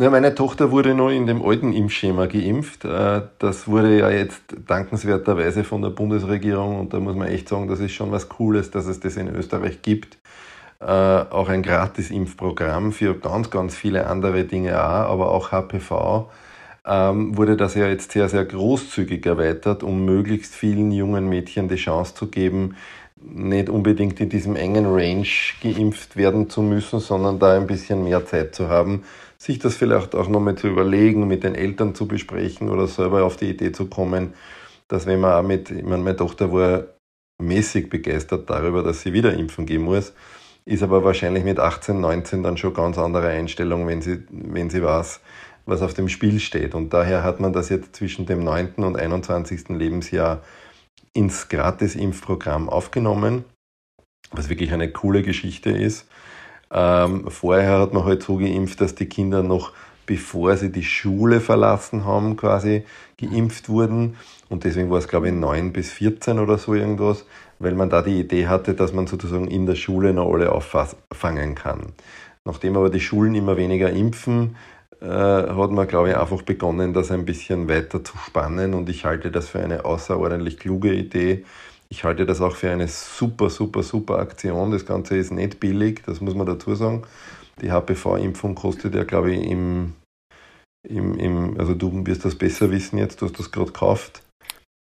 Ja, meine Tochter wurde noch in dem alten Impfschema geimpft. Äh, das wurde ja jetzt dankenswerterweise von der Bundesregierung und da muss man echt sagen, das ist schon was Cooles, dass es das in Österreich gibt. Äh, auch ein Gratis-Impfprogramm für ganz, ganz viele andere Dinge auch, aber auch HPV ähm, wurde das ja jetzt sehr, sehr großzügig erweitert, um möglichst vielen jungen Mädchen die Chance zu geben, nicht unbedingt in diesem engen Range geimpft werden zu müssen, sondern da ein bisschen mehr Zeit zu haben, sich das vielleicht auch nochmal zu überlegen, mit den Eltern zu besprechen oder selber auf die Idee zu kommen, dass wenn man auch mit, ich meine, meine Tochter war mäßig begeistert darüber, dass sie wieder impfen gehen muss, ist aber wahrscheinlich mit 18, 19 dann schon ganz andere Einstellung, wenn sie, wenn sie weiß, was auf dem Spiel steht. Und daher hat man das jetzt zwischen dem 9. und 21. Lebensjahr ins Gratis-Impfprogramm aufgenommen. was wirklich eine coole Geschichte ist. Ähm, vorher hat man halt so geimpft, dass die Kinder noch bevor sie die Schule verlassen haben, quasi geimpft wurden. Und deswegen war es, glaube ich, 9 bis 14 oder so irgendwas, weil man da die Idee hatte, dass man sozusagen in der Schule noch alle auffangen kann. Nachdem aber die Schulen immer weniger impfen, äh, hat man, glaube ich, einfach begonnen, das ein bisschen weiter zu spannen. Und ich halte das für eine außerordentlich kluge Idee. Ich halte das auch für eine super, super, super Aktion. Das Ganze ist nicht billig, das muss man dazu sagen. Die HPV-Impfung kostet ja, glaube ich, im, im, im, also du wirst das besser wissen jetzt, du hast das gerade gekauft.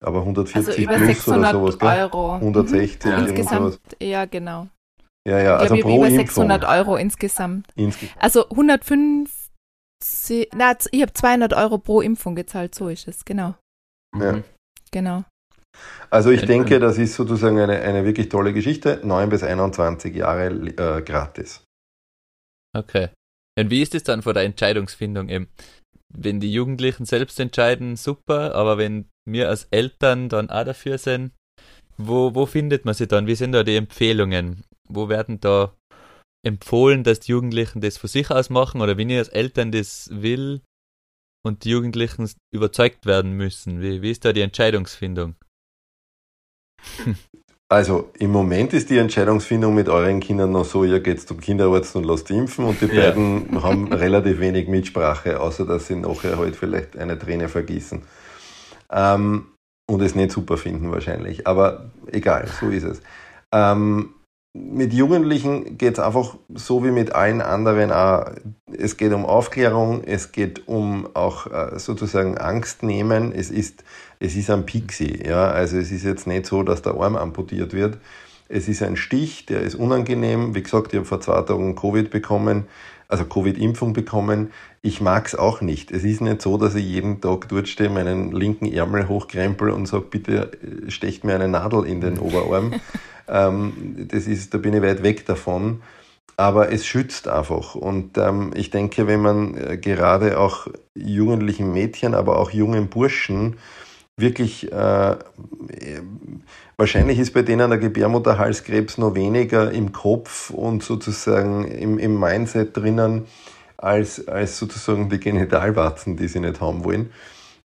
Aber 140 also über plus oder sowas, gell? Euro. 160 ja. Insgesamt, ja, genau. Ja, ja, also pro über 600 Impfung. Euro insgesamt. Insge also 150, na, ich habe 200 Euro pro Impfung gezahlt, so ist es, genau. Ja. Mhm. Genau. Also ich denke, das ist sozusagen eine, eine wirklich tolle Geschichte. 9 bis 21 Jahre äh, gratis. Okay. Und wie ist es dann vor der Entscheidungsfindung eben? Wenn die Jugendlichen selbst entscheiden, super, aber wenn wir als Eltern dann auch dafür sind, wo, wo findet man sie dann? Wie sind da die Empfehlungen? Wo werden da empfohlen, dass die Jugendlichen das von sich aus machen oder wenn ich als Eltern das will und die Jugendlichen überzeugt werden müssen? Wie, wie ist da die Entscheidungsfindung? Also im Moment ist die Entscheidungsfindung mit euren Kindern noch so, ihr geht zum Kinderarzt und lasst impfen und die ja. beiden haben relativ wenig Mitsprache, außer dass sie nachher halt vielleicht eine Träne vergießen. Ähm, und es nicht super finden wahrscheinlich. Aber egal, so ist es. Ähm, mit Jugendlichen geht es einfach so wie mit allen anderen auch. Es geht um Aufklärung, es geht um auch äh, sozusagen Angst nehmen. Es ist, es ist ein Pixie, ja. Also es ist jetzt nicht so, dass der Arm amputiert wird. Es ist ein Stich, der ist unangenehm. Wie gesagt, ich habe vor zwei Tagen Covid bekommen, also Covid-Impfung bekommen. Ich mag es auch nicht. Es ist nicht so, dass ich jeden Tag dort stehe, meinen linken Ärmel hochkrempel und sage, bitte äh, stecht mir eine Nadel in den Oberarm. Ähm, das ist, da bin ich weit weg davon. Aber es schützt einfach. Und ähm, ich denke, wenn man äh, gerade auch jugendlichen Mädchen, aber auch jungen Burschen wirklich, äh, wahrscheinlich ist bei denen der Gebärmutterhalskrebs noch weniger im Kopf und sozusagen im, im Mindset drinnen, als, als sozusagen die Genitalwarzen, die sie nicht haben wollen.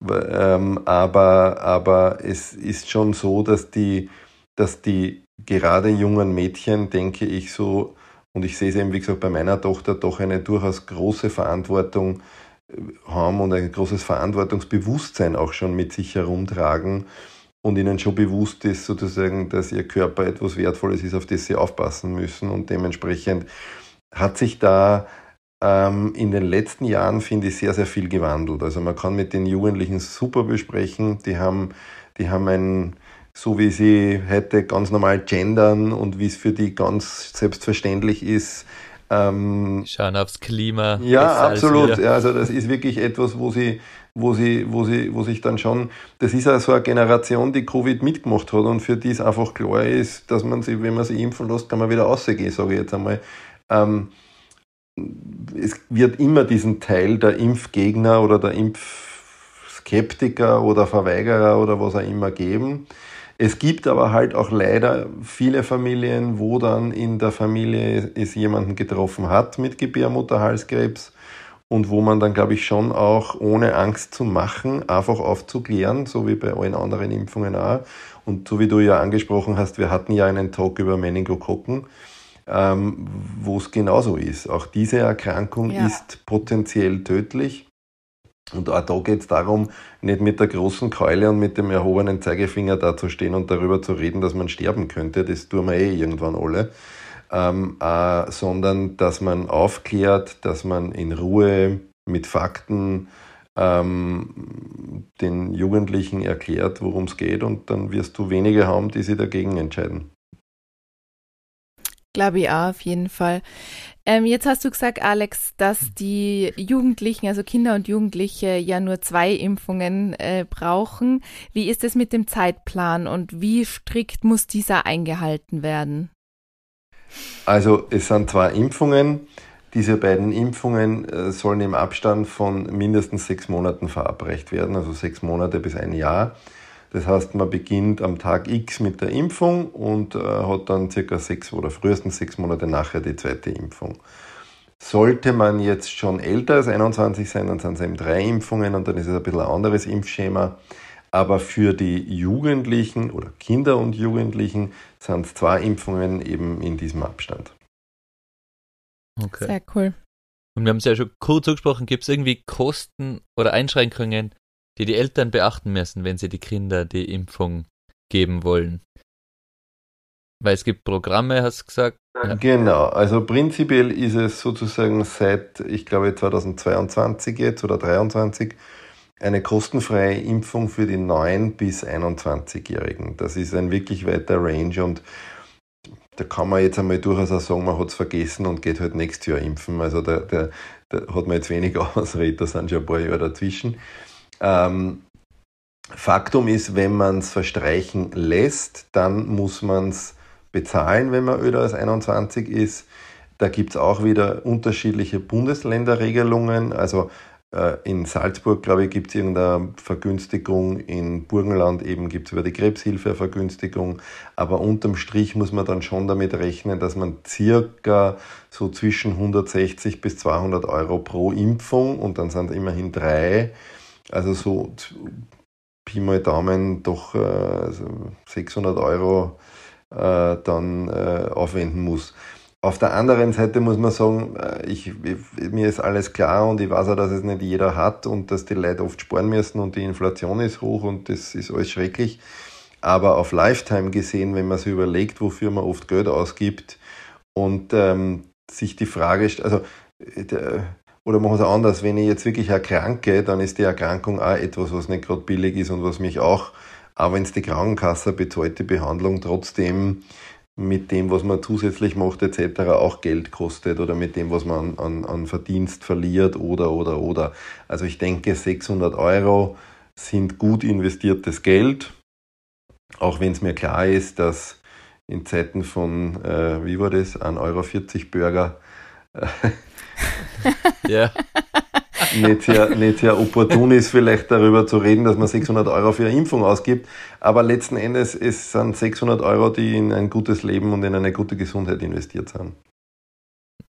Ähm, aber, aber es ist schon so, dass die, dass die gerade jungen Mädchen, denke ich so, und ich sehe es eben, wie gesagt, bei meiner Tochter doch eine durchaus große Verantwortung haben und ein großes Verantwortungsbewusstsein auch schon mit sich herumtragen und ihnen schon bewusst ist, sozusagen, dass ihr Körper etwas Wertvolles ist, auf das sie aufpassen müssen. Und dementsprechend hat sich da ähm, in den letzten Jahren, finde ich, sehr, sehr viel gewandelt. Also man kann mit den Jugendlichen super besprechen, die haben, die haben ein so wie sie heute ganz normal gendern und wie es für die ganz selbstverständlich ist. Ähm, Schauen aufs Klima. Ja, absolut. Ja, also das ist wirklich etwas, wo sie, wo sie, wo sie, wo sich dann schon, das ist ja so eine Generation, die Covid mitgemacht hat und für die es einfach klar ist, dass man sie, wenn man sie impfen lässt, kann man wieder rausgehen, sage ich jetzt einmal. Ähm, es wird immer diesen Teil der Impfgegner oder der Impfskeptiker oder Verweigerer oder was auch immer geben. Es gibt aber halt auch leider viele Familien, wo dann in der Familie es jemanden getroffen hat mit Gebärmutterhalskrebs und wo man dann, glaube ich, schon auch ohne Angst zu machen, einfach aufzuklären, so wie bei allen anderen Impfungen auch. Und so wie du ja angesprochen hast, wir hatten ja einen Talk über Meningokokken, ähm, wo es genauso ist. Auch diese Erkrankung ja. ist potenziell tödlich. Und auch da geht es darum, nicht mit der großen Keule und mit dem erhobenen Zeigefinger da zu stehen und darüber zu reden, dass man sterben könnte. Das tun wir eh irgendwann alle. Ähm, äh, sondern dass man aufklärt, dass man in Ruhe mit Fakten ähm, den Jugendlichen erklärt, worum es geht und dann wirst du wenige haben, die sich dagegen entscheiden. Glaube ich auch, auf jeden Fall. Ähm, jetzt hast du gesagt, Alex, dass die Jugendlichen, also Kinder und Jugendliche, ja nur zwei Impfungen äh, brauchen. Wie ist es mit dem Zeitplan und wie strikt muss dieser eingehalten werden? Also es sind zwei Impfungen. Diese beiden Impfungen äh, sollen im Abstand von mindestens sechs Monaten verabreicht werden, also sechs Monate bis ein Jahr. Das heißt, man beginnt am Tag X mit der Impfung und äh, hat dann circa sechs oder frühestens sechs Monate nachher die zweite Impfung. Sollte man jetzt schon älter als 21 sein, dann sind es eben drei Impfungen und dann ist es ein bisschen ein anderes Impfschema. Aber für die Jugendlichen oder Kinder und Jugendlichen sind es zwei Impfungen eben in diesem Abstand. Okay. Sehr cool. Und wir haben es ja schon kurz angesprochen, gibt es irgendwie Kosten oder Einschränkungen, die die Eltern beachten müssen, wenn sie die Kinder die Impfung geben wollen? Weil es gibt Programme, hast du gesagt. Ja. Genau, also prinzipiell ist es sozusagen seit, ich glaube, 2022 jetzt oder 2023 eine kostenfreie Impfung für die 9- bis 21-Jährigen. Das ist ein wirklich weiter Range und da kann man jetzt einmal durchaus auch sagen, man hat es vergessen und geht halt nächstes Jahr impfen. Also da, da, da hat man jetzt weniger Ausrede, da sind schon ein paar Jahre dazwischen. Ähm, Faktum ist, wenn man es verstreichen lässt, dann muss man es bezahlen, wenn man öder als 21 ist. Da gibt es auch wieder unterschiedliche Bundesländerregelungen. Also äh, in Salzburg, glaube ich, gibt es irgendeine Vergünstigung. In Burgenland eben gibt es über die Krebshilfe eine Vergünstigung. Aber unterm Strich muss man dann schon damit rechnen, dass man circa so zwischen 160 bis 200 Euro pro Impfung und dann sind immerhin drei. Also so Pi mal Daumen doch äh, 600 also Euro äh, dann äh, aufwenden muss. Auf der anderen Seite muss man sagen, äh, ich, ich, mir ist alles klar und ich weiß auch, dass es nicht jeder hat und dass die Leute oft sparen müssen und die Inflation ist hoch und das ist alles schrecklich. Aber auf Lifetime gesehen, wenn man sich überlegt, wofür man oft Geld ausgibt und ähm, sich die Frage stellt, also äh, oder machen wir es anders, wenn ich jetzt wirklich erkranke, dann ist die Erkrankung auch etwas, was nicht gerade billig ist und was mich auch, auch wenn es die Krankenkasse bezahlt, die Behandlung trotzdem mit dem, was man zusätzlich macht, etc., auch Geld kostet oder mit dem, was man an, an, Verdienst verliert oder, oder, oder. Also ich denke, 600 Euro sind gut investiertes Geld, auch wenn es mir klar ist, dass in Zeiten von, äh, wie war das, 1,40 Euro Burger, ja. nicht, sehr, nicht sehr opportun ist, vielleicht darüber zu reden, dass man 600 Euro für eine Impfung ausgibt. Aber letzten Endes es sind 600 Euro, die in ein gutes Leben und in eine gute Gesundheit investiert sind.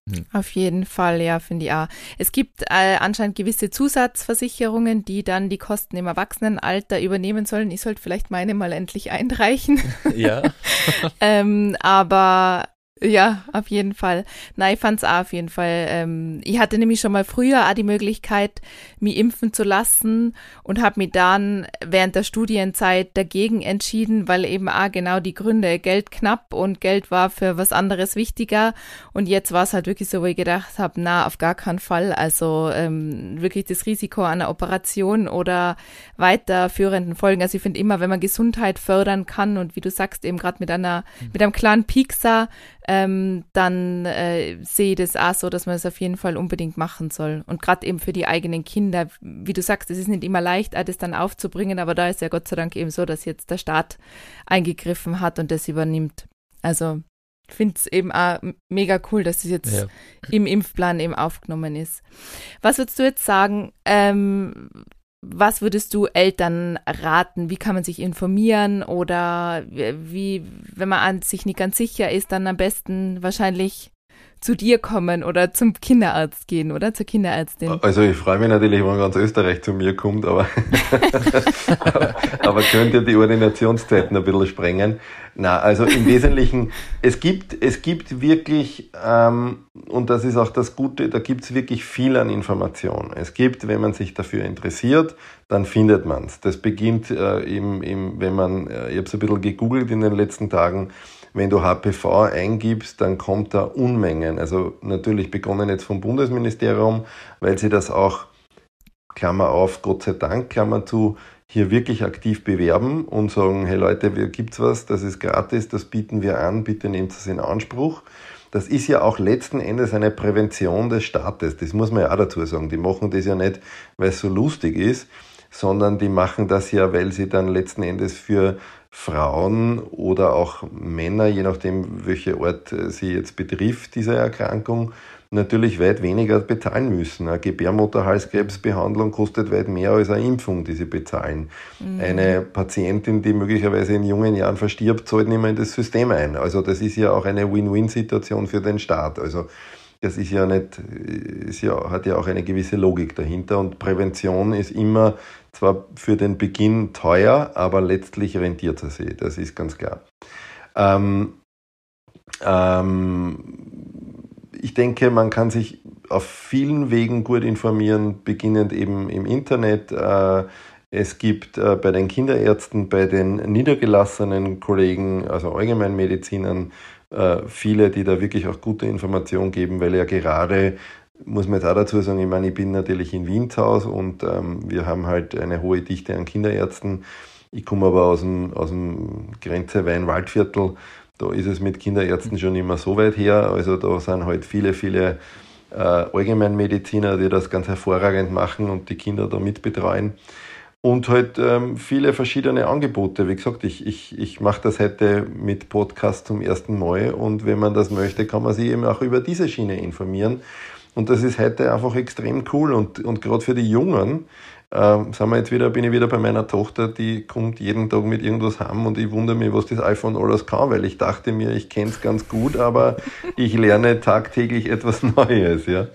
Hm. Auf jeden Fall, ja, finde ich auch. Es gibt äh, anscheinend gewisse Zusatzversicherungen, die dann die Kosten im Erwachsenenalter übernehmen sollen. Ich sollte vielleicht meine mal endlich einreichen. Ja. ähm, aber ja, auf jeden Fall. Nein, ich fand's auch auf jeden Fall. Ähm, ich hatte nämlich schon mal früher auch die Möglichkeit, mich impfen zu lassen und habe mich dann während der Studienzeit dagegen entschieden, weil eben auch genau die Gründe Geld knapp und Geld war für was anderes wichtiger. Und jetzt war es halt wirklich so, wo ich gedacht habe, na, auf gar keinen Fall. Also ähm, wirklich das Risiko einer Operation oder weiterführenden Folgen. Also ich finde immer, wenn man Gesundheit fördern kann und wie du sagst, eben gerade mit einer, mhm. mit einem kleinen Piekser, ähm, dann äh, sehe ich das auch so, dass man es auf jeden Fall unbedingt machen soll. Und gerade eben für die eigenen Kinder, wie du sagst, es ist nicht immer leicht, das dann aufzubringen, aber da ist ja Gott sei Dank eben so, dass jetzt der Staat eingegriffen hat und das übernimmt. Also ich finde es eben auch mega cool, dass es jetzt ja. im Impfplan eben aufgenommen ist. Was würdest du jetzt sagen, ähm, was würdest du Eltern raten? Wie kann man sich informieren oder wie, wenn man an sich nicht ganz sicher ist, dann am besten wahrscheinlich zu dir kommen oder zum Kinderarzt gehen, oder? Zur Kinderärztin. Also ich freue mich natürlich, wenn ganz Österreich zu mir kommt, aber, aber, aber könnte die Ordinationszeiten ein bisschen sprengen. Na, also im Wesentlichen, es gibt, es gibt wirklich, ähm, und das ist auch das Gute, da gibt es wirklich viel an Informationen. Es gibt, wenn man sich dafür interessiert, dann findet man es. Das beginnt äh, im, im, wenn man, äh, ich habe es ein bisschen gegoogelt in den letzten Tagen, wenn du HPV eingibst, dann kommt da Unmengen. Also natürlich begonnen jetzt vom Bundesministerium, weil sie das auch, Klammer auf, Gott sei Dank, Klammer zu, hier wirklich aktiv bewerben und sagen, hey Leute, gibt's was, das ist gratis, das bieten wir an, bitte nehmt es in Anspruch. Das ist ja auch letzten Endes eine Prävention des Staates. Das muss man ja auch dazu sagen. Die machen das ja nicht, weil es so lustig ist, sondern die machen das ja, weil sie dann letzten Endes für Frauen oder auch Männer, je nachdem, welche Ort sie jetzt betrifft, diese Erkrankung, natürlich weit weniger bezahlen müssen. Eine Gebärmutterhalskrebsbehandlung kostet weit mehr als eine Impfung, die sie bezahlen. Mhm. Eine Patientin, die möglicherweise in jungen Jahren verstirbt, zahlt nicht mehr in das System ein. Also das ist ja auch eine Win-Win-Situation für den Staat. Also das ist ja nicht, ist ja, hat ja auch eine gewisse Logik dahinter und Prävention ist immer zwar für den Beginn teuer, aber letztlich rentiert er sich, das ist ganz klar. Ähm, ähm, ich denke, man kann sich auf vielen Wegen gut informieren, beginnend eben im Internet. Äh, es gibt äh, bei den Kinderärzten, bei den niedergelassenen Kollegen, also Allgemeinmedizinern, viele, die da wirklich auch gute Informationen geben, weil ja gerade, muss man jetzt auch dazu sagen, ich meine, ich bin natürlich in Wien zu Hause und ähm, wir haben halt eine hohe Dichte an Kinderärzten. Ich komme aber aus dem, aus dem Grenze Wein-Waldviertel. Da ist es mit Kinderärzten schon immer so weit her. Also da sind halt viele, viele äh, Allgemeinmediziner, die das ganz hervorragend machen und die Kinder da mitbetreuen und halt ähm, viele verschiedene Angebote. Wie gesagt, ich, ich, ich mache das heute mit Podcast zum ersten Mal und wenn man das möchte, kann man sich eben auch über diese Schiene informieren. Und das ist heute einfach extrem cool und, und gerade für die Jungen, ähm, sagen wir jetzt wieder, bin ich wieder bei meiner Tochter, die kommt jeden Tag mit irgendwas heim und ich wundere mich, was das iPhone alles kann, weil ich dachte mir, ich kenne es ganz gut, aber ich lerne tagtäglich etwas Neues, ja.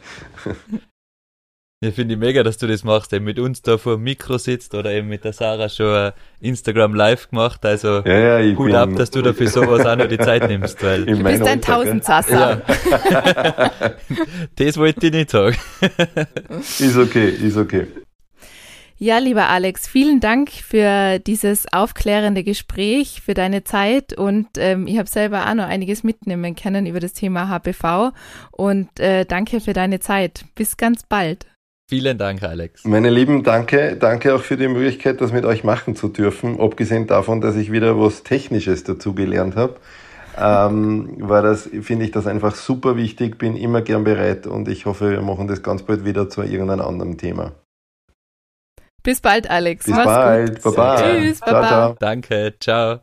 Ja, finde ich mega, dass du das machst, eben mit uns da vor dem Mikro sitzt oder eben mit der Sarah schon Instagram live gemacht. Also ja, ja, gut ab, dass du dafür sowas auch noch die Zeit nimmst. Weil du bist ein Tausendsasser. Ja. das wollte ich nicht sagen. ist okay, ist okay. Ja, lieber Alex, vielen Dank für dieses aufklärende Gespräch, für deine Zeit und ähm, ich habe selber auch noch einiges mitnehmen können über das Thema HPV und äh, danke für deine Zeit. Bis ganz bald. Vielen Dank, Alex. Meine Lieben, danke. Danke auch für die Möglichkeit, das mit euch machen zu dürfen. Abgesehen davon, dass ich wieder was Technisches dazugelernt habe, ähm, war das, finde ich das einfach super wichtig, bin immer gern bereit und ich hoffe, wir machen das ganz bald wieder zu irgendeinem anderen Thema. Bis bald, Alex. Bis Mach's bald. Gut. Baba. Tschüss. Baba. Ciao, ciao. Danke. Ciao.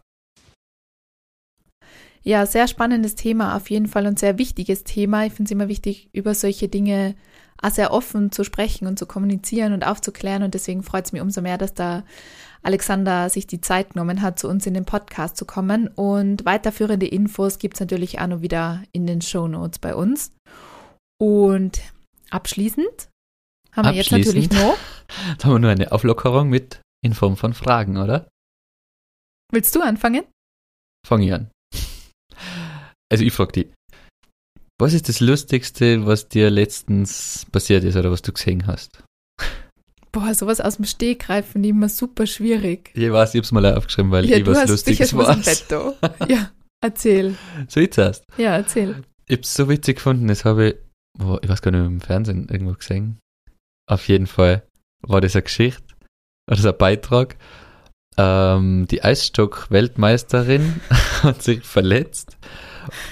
Ja, sehr spannendes Thema auf jeden Fall und sehr wichtiges Thema. Ich finde es immer wichtig, über solche Dinge auch sehr offen zu sprechen und zu kommunizieren und aufzuklären. Und deswegen freut es mich umso mehr, dass da Alexander sich die Zeit genommen hat, zu uns in den Podcast zu kommen. Und weiterführende Infos gibt es natürlich auch noch wieder in den Show Notes bei uns. Und abschließend haben wir jetzt natürlich noch. Da haben wir nur eine Auflockerung mit in Form von Fragen, oder? Willst du anfangen? Fang ich an. Also ich frage die. Was ist das Lustigste, was dir letztens passiert ist oder was du gesehen hast? Boah, sowas aus dem Stegreif finde ich immer super schwierig. Ich weiß, ich hab's mal aufgeschrieben, weil ja, ich was Lustiges war. Ja, erzähl. So jetzt erst? Ja, erzähl. Ich hab's so witzig gefunden, das habe ich, boah, ich weiß gar nicht, im Fernsehen irgendwo gesehen. Auf jeden Fall war das eine Geschichte, war das ein Beitrag. Ähm, die Eisstock-Weltmeisterin hat sich verletzt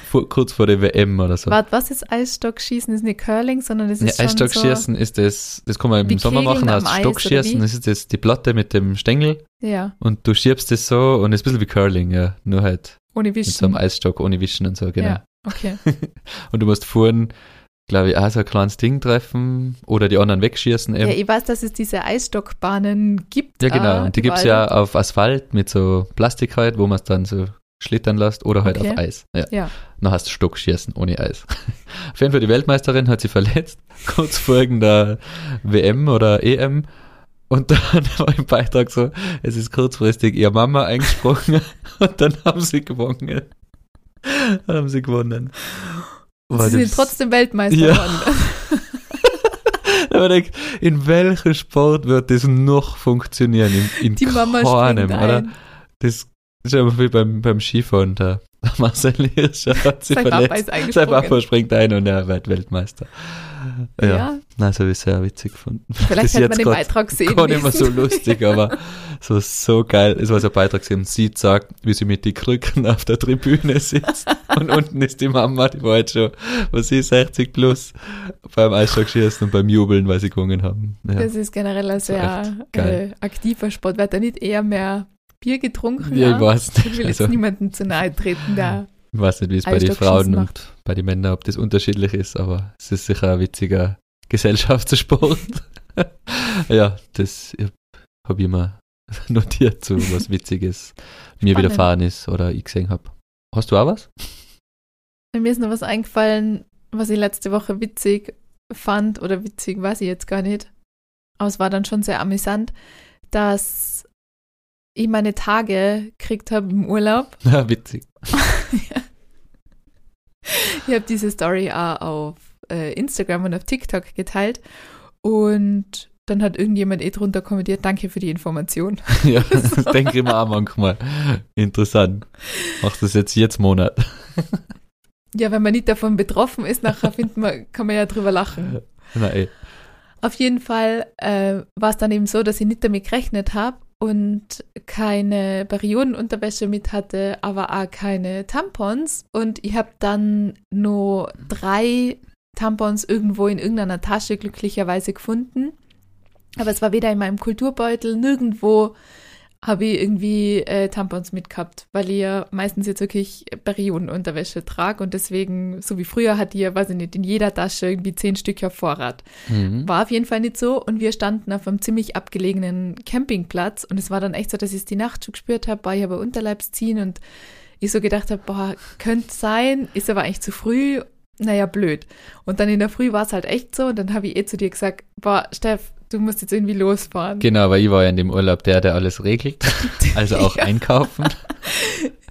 vor, kurz vor der WM oder so. Warte, was ist Eisstockschießen? Das ist nicht Curling, sondern das ist ja, Eisstockschießen so ist das, das kann man im Sommer machen als Stockschießen. Das ist das, die Platte mit dem Stängel. Ja. Und du schiebst das so und es ist ein bisschen wie Curling, ja. Nur halt. Ohne Wischen. Mit so einem Eisstock, ohne Wischen und so, genau. Ja, okay. und du musst vorhin glaube ich, auch so ein kleines Ding treffen oder die anderen wegschießen. Eben. Ja, ich weiß, dass es diese Eisstockbahnen gibt. Ja, genau. Und die gibt es ja auf Asphalt mit so Plastik halt, wo man es dann so schlittern lässt oder halt okay. auf Eis. Ja. ja. Dann hast du Stockschießen ohne Eis. auf jeden Fall die Weltmeisterin hat sie verletzt, kurz vor WM oder EM. Und dann war im Beitrag so, es ist kurzfristig ihr Mama eingesprochen und dann haben sie gewonnen. Dann haben sie gewonnen. Sie sind trotzdem Weltmeister ja. geworden. Aber denkt, in welchem Sport wird das noch funktionieren? In, in Die Mama keinem, oder? Das ist ja wie beim, beim Skifahren da. Marcel Hirscher hat sie Sein verletzt. Papa Sein Papa springt ein und er wird Weltmeister. Ja, ja. Na, so habe ich sehr witzig gefunden. Vielleicht hätte man den Beitrag sehen Gar nicht mehr so lustig, aber so, so geil. Es war so ein Beitrag, sie sie sagt, wie sie mit den Krücken auf der Tribüne sitzt. und unten ist die Mama, die war jetzt schon, was ist 60 plus, beim Eisstockschießen und beim Jubeln, weil sie gewonnen haben. Ja. Das ist generell ein sehr äh, aktiver Sport. Wird da nicht eher mehr Bier getrunken Ja, ich habe. weiß Ich nicht. will jetzt Also, niemandem zu nahe treten, der ich weiß nicht, wie es bei den Frauen geschissen und bei den Männern, ob das unterschiedlich ist, aber es ist sicher ein witziger Gesellschaftssport. ja, das habe ich mir notiert, so was Witziges mir Spannend. widerfahren ist oder ich gesehen habe. Hast du auch was? Mir ist noch was eingefallen, was ich letzte Woche witzig fand oder witzig weiß ich jetzt gar nicht. Aber es war dann schon sehr amüsant, dass ich meine Tage gekriegt habe im Urlaub. Ja, witzig. Ich habe diese Story auch auf äh, Instagram und auf TikTok geteilt und dann hat irgendjemand eh drunter kommentiert, danke für die Information. Ja, das denke ich mir auch manchmal. Interessant. Machst du das jetzt jetzt Monat? Ja, wenn man nicht davon betroffen ist, nachher findet man, kann man ja drüber lachen. Nein. Auf jeden Fall äh, war es dann eben so, dass ich nicht damit gerechnet habe und keine Periodenunterwäsche mit hatte, aber auch keine Tampons. Und ich habe dann nur drei Tampons irgendwo in irgendeiner Tasche glücklicherweise gefunden. Aber es war weder in meinem Kulturbeutel, nirgendwo habe ich irgendwie äh, Tampons mitgehabt, weil ich ja meistens jetzt wirklich Periodenunterwäsche trage und deswegen, so wie früher, hat ich ja, weiß ich nicht, in jeder Tasche irgendwie zehn Stück auf Vorrat. Mhm. War auf jeden Fall nicht so und wir standen auf einem ziemlich abgelegenen Campingplatz und es war dann echt so, dass ich es die Nacht schon gespürt habe, war ich aber Unterleibsziehen und ich so gedacht habe, boah, könnte sein, ist aber eigentlich zu früh, naja, blöd. Und dann in der Früh war es halt echt so und dann habe ich eh zu dir gesagt, boah, Steff, du musst jetzt irgendwie losfahren. Genau, weil ich war ja in dem Urlaub der, der alles regelt. Also auch Ja. einkaufen.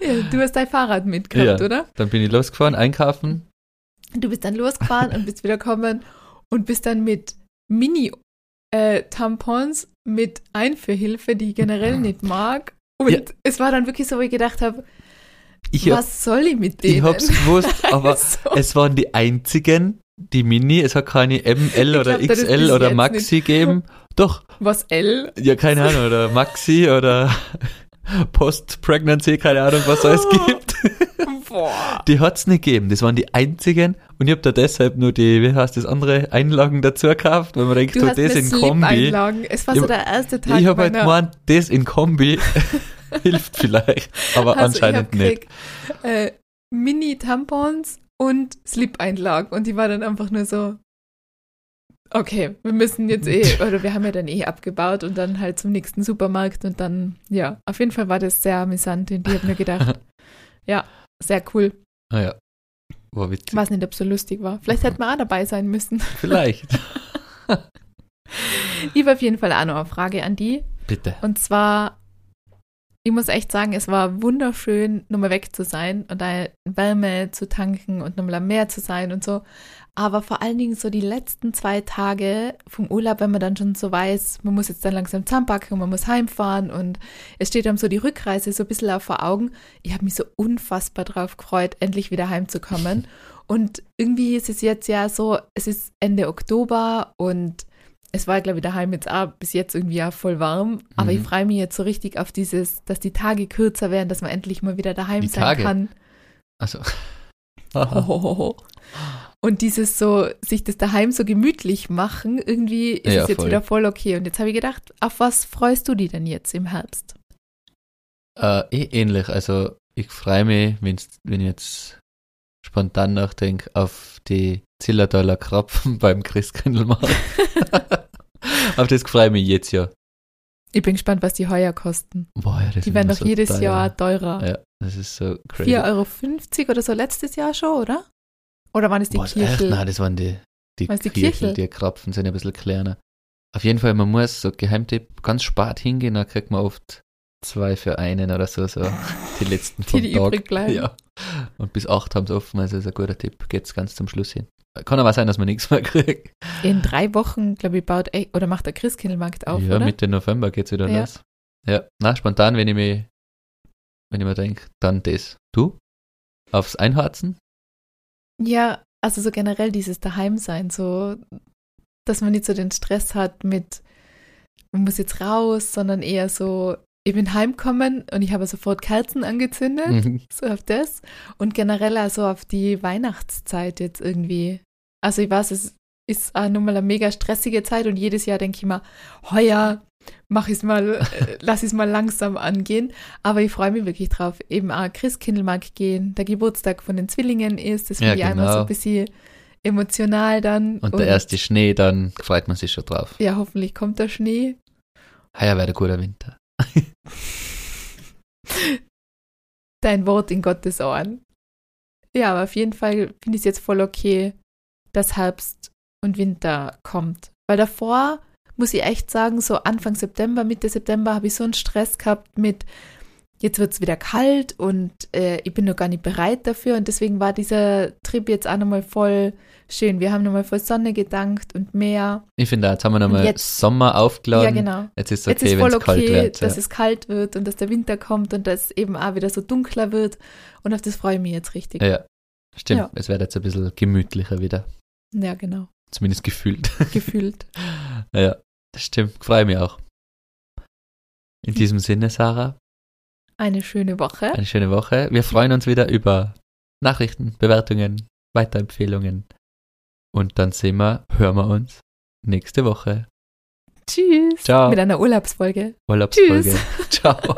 Ja, du hast dein Fahrrad mitgehabt, Ja. oder? Dann bin ich losgefahren, einkaufen. Du bist dann losgefahren und bist wieder gekommen und bist dann mit Mini-Tampons mit Einführhilfe, die ich generell nicht mag. Und es war dann wirklich so, wo ich gedacht habe, Ich, hab, was soll ich mit denen? ich hab's gewusst, aber So. es waren die einzigen, die Mini, es hat keine ML oder glaub, XL oder Maxi nicht. gegeben. Doch, Was L? ja, keine Ahnung, oder Maxi oder Post-Pregnancy, keine Ahnung, was es gibt. Boah. Die hat's nicht gegeben. Das waren die einzigen. Und ich hab da deshalb nur die, wie heißt das andere, Einlagen dazu gekauft, weil man denkt, Du so das in Kombi. Slip-Einlagen. Es war so der erste Tag Ich habe halt gemeint, das in Kombi hilft vielleicht, aber Also anscheinend nicht. Äh, Mini-Tampons und Slip-Einlagen. Und die war dann einfach nur so, okay, wir müssen jetzt eh, oder wir haben ja dann eh abgebaut und dann halt zum nächsten Supermarkt und dann, ja, auf jeden Fall war das sehr amüsant und ich habe mir gedacht, ja, sehr cool. Ah ja, war witzig. Ich weiß nicht, ob es so lustig war. Vielleicht hätten wir auch dabei sein müssen. Vielleicht. Ich habe auf jeden Fall auch noch eine Frage an die. Bitte. Und zwar, ich muss echt sagen, es war wunderschön, nochmal weg zu sein und da Wärme zu tanken und nochmal am Meer zu sein und so. Aber vor allen Dingen so die letzten zwei Tage vom Urlaub, wenn man dann schon so weiß, man muss jetzt dann langsam zusammenpacken und man muss heimfahren und es steht dann so die Rückreise so ein bisschen auch vor Augen. Ich habe mich so unfassbar drauf gefreut, endlich wieder heimzukommen. Und irgendwie ist es jetzt ja so, es ist Ende Oktober und es war, glaube ich, daheim jetzt auch bis jetzt irgendwie auch voll warm. Aber Mhm. ich freue mich jetzt so richtig auf dieses, dass die Tage kürzer werden, dass man endlich mal wieder daheim Die sein Tage? kann. Also. Hohoho. Und dieses so, sich das daheim so gemütlich machen, irgendwie ist Ja, es jetzt voll. wieder voll okay. Und jetzt habe ich gedacht, auf was freust du dich denn jetzt im Herbst? Äh, eh ähnlich. Also ich freue mich, wenn's, wenn jetzt spontan nachdenke, auf die Zillertaler Krapfen beim Christkindlmarkt. auf das freue ich mich jetzt ja. Ich bin gespannt, was die heuer kosten. Boah, ja, Die werden doch so jedes teuer. Jahr teurer. Ja, das ist so crazy. 4,50 Euro oder so letztes Jahr schon, oder? Oder waren es die Boah, echt? Kirchel? Nein, das waren die, die, Was, die Kirchel, Kirchel? die Krapfen sind ein bisschen kleiner. Auf jeden Fall, man muss so Geheimtipp ganz spät hingehen, dann kriegt man oft zwei für einen oder so, so die letzten Die, vom die Tag. übrig bleiben. Ja. Und bis acht haben sie offen, also ist ein guter Tipp. Geht's ganz zum Schluss hin. Kann aber sein, dass man nichts mehr kriegt. In drei Wochen, glaube ich, baut oder macht der Christkindlmarkt auf, ja, oder? Mitte November geht's wieder Ja. los. Ja, na, spontan, wenn ich mir, wenn ich mir denke, dann das. Du? Aufs Einharzen? Ja, also so generell dieses Daheimsein, so, dass man nicht so den Stress hat mit, man muss jetzt raus, sondern eher so, ich bin heimkommen und ich habe sofort Kerzen angezündet, Mhm. so auf das. Und generell also auf die Weihnachtszeit jetzt irgendwie. Also ich weiß, es ist auch nun mal eine mega stressige Zeit und jedes Jahr denke ich mir, heuer mach ich mal, äh, lass es mal langsam angehen. Aber ich freue mich wirklich drauf. Eben auch Christkindlmarkt gehen, der Geburtstag von den Zwillingen ist. Das Ja, finde ich einmal so genau. ein bisschen emotional dann. Und der erste Schnee, dann freut man sich schon drauf. Ja, hoffentlich kommt der Schnee. Heuer wäre ein guter Winter. Dein Wort in Gottes Ohren. Ja, aber auf jeden Fall finde ich es jetzt voll okay, dass Herbst und Winter kommt. Weil davor, muss ich echt sagen, so Anfang September, Mitte September habe ich so einen Stress gehabt mit, jetzt wird es wieder kalt und äh, ich bin noch gar nicht bereit dafür. Und deswegen war dieser Trip jetzt auch nochmal voll schön. Wir haben nochmal voll Sonne gedankt und Meer. Ich finde, jetzt haben wir nochmal Sommer aufgeladen. Ja, genau. Jetzt ist es okay, ist wenn voll es kalt okay, wird. dass Ja. es kalt wird und dass der Winter kommt und dass eben auch wieder so dunkler wird. Und auf das freue ich mich jetzt richtig. ja, stimmt. Ja. Es wird jetzt ein bisschen gemütlicher wieder. Ja, genau. Zumindest gefühlt. Gefühlt. ja, das stimmt. Freue mich auch. In diesem Sinne, Sarah, Eine schöne Woche. eine schöne Woche. Wir freuen uns wieder über Nachrichten, Bewertungen, Weiterempfehlungen. Und dann sehen wir, hören wir uns nächste Woche. Tschüss. Ciao. Mit einer Urlaubsfolge. Urlaubsfolge. Ciao.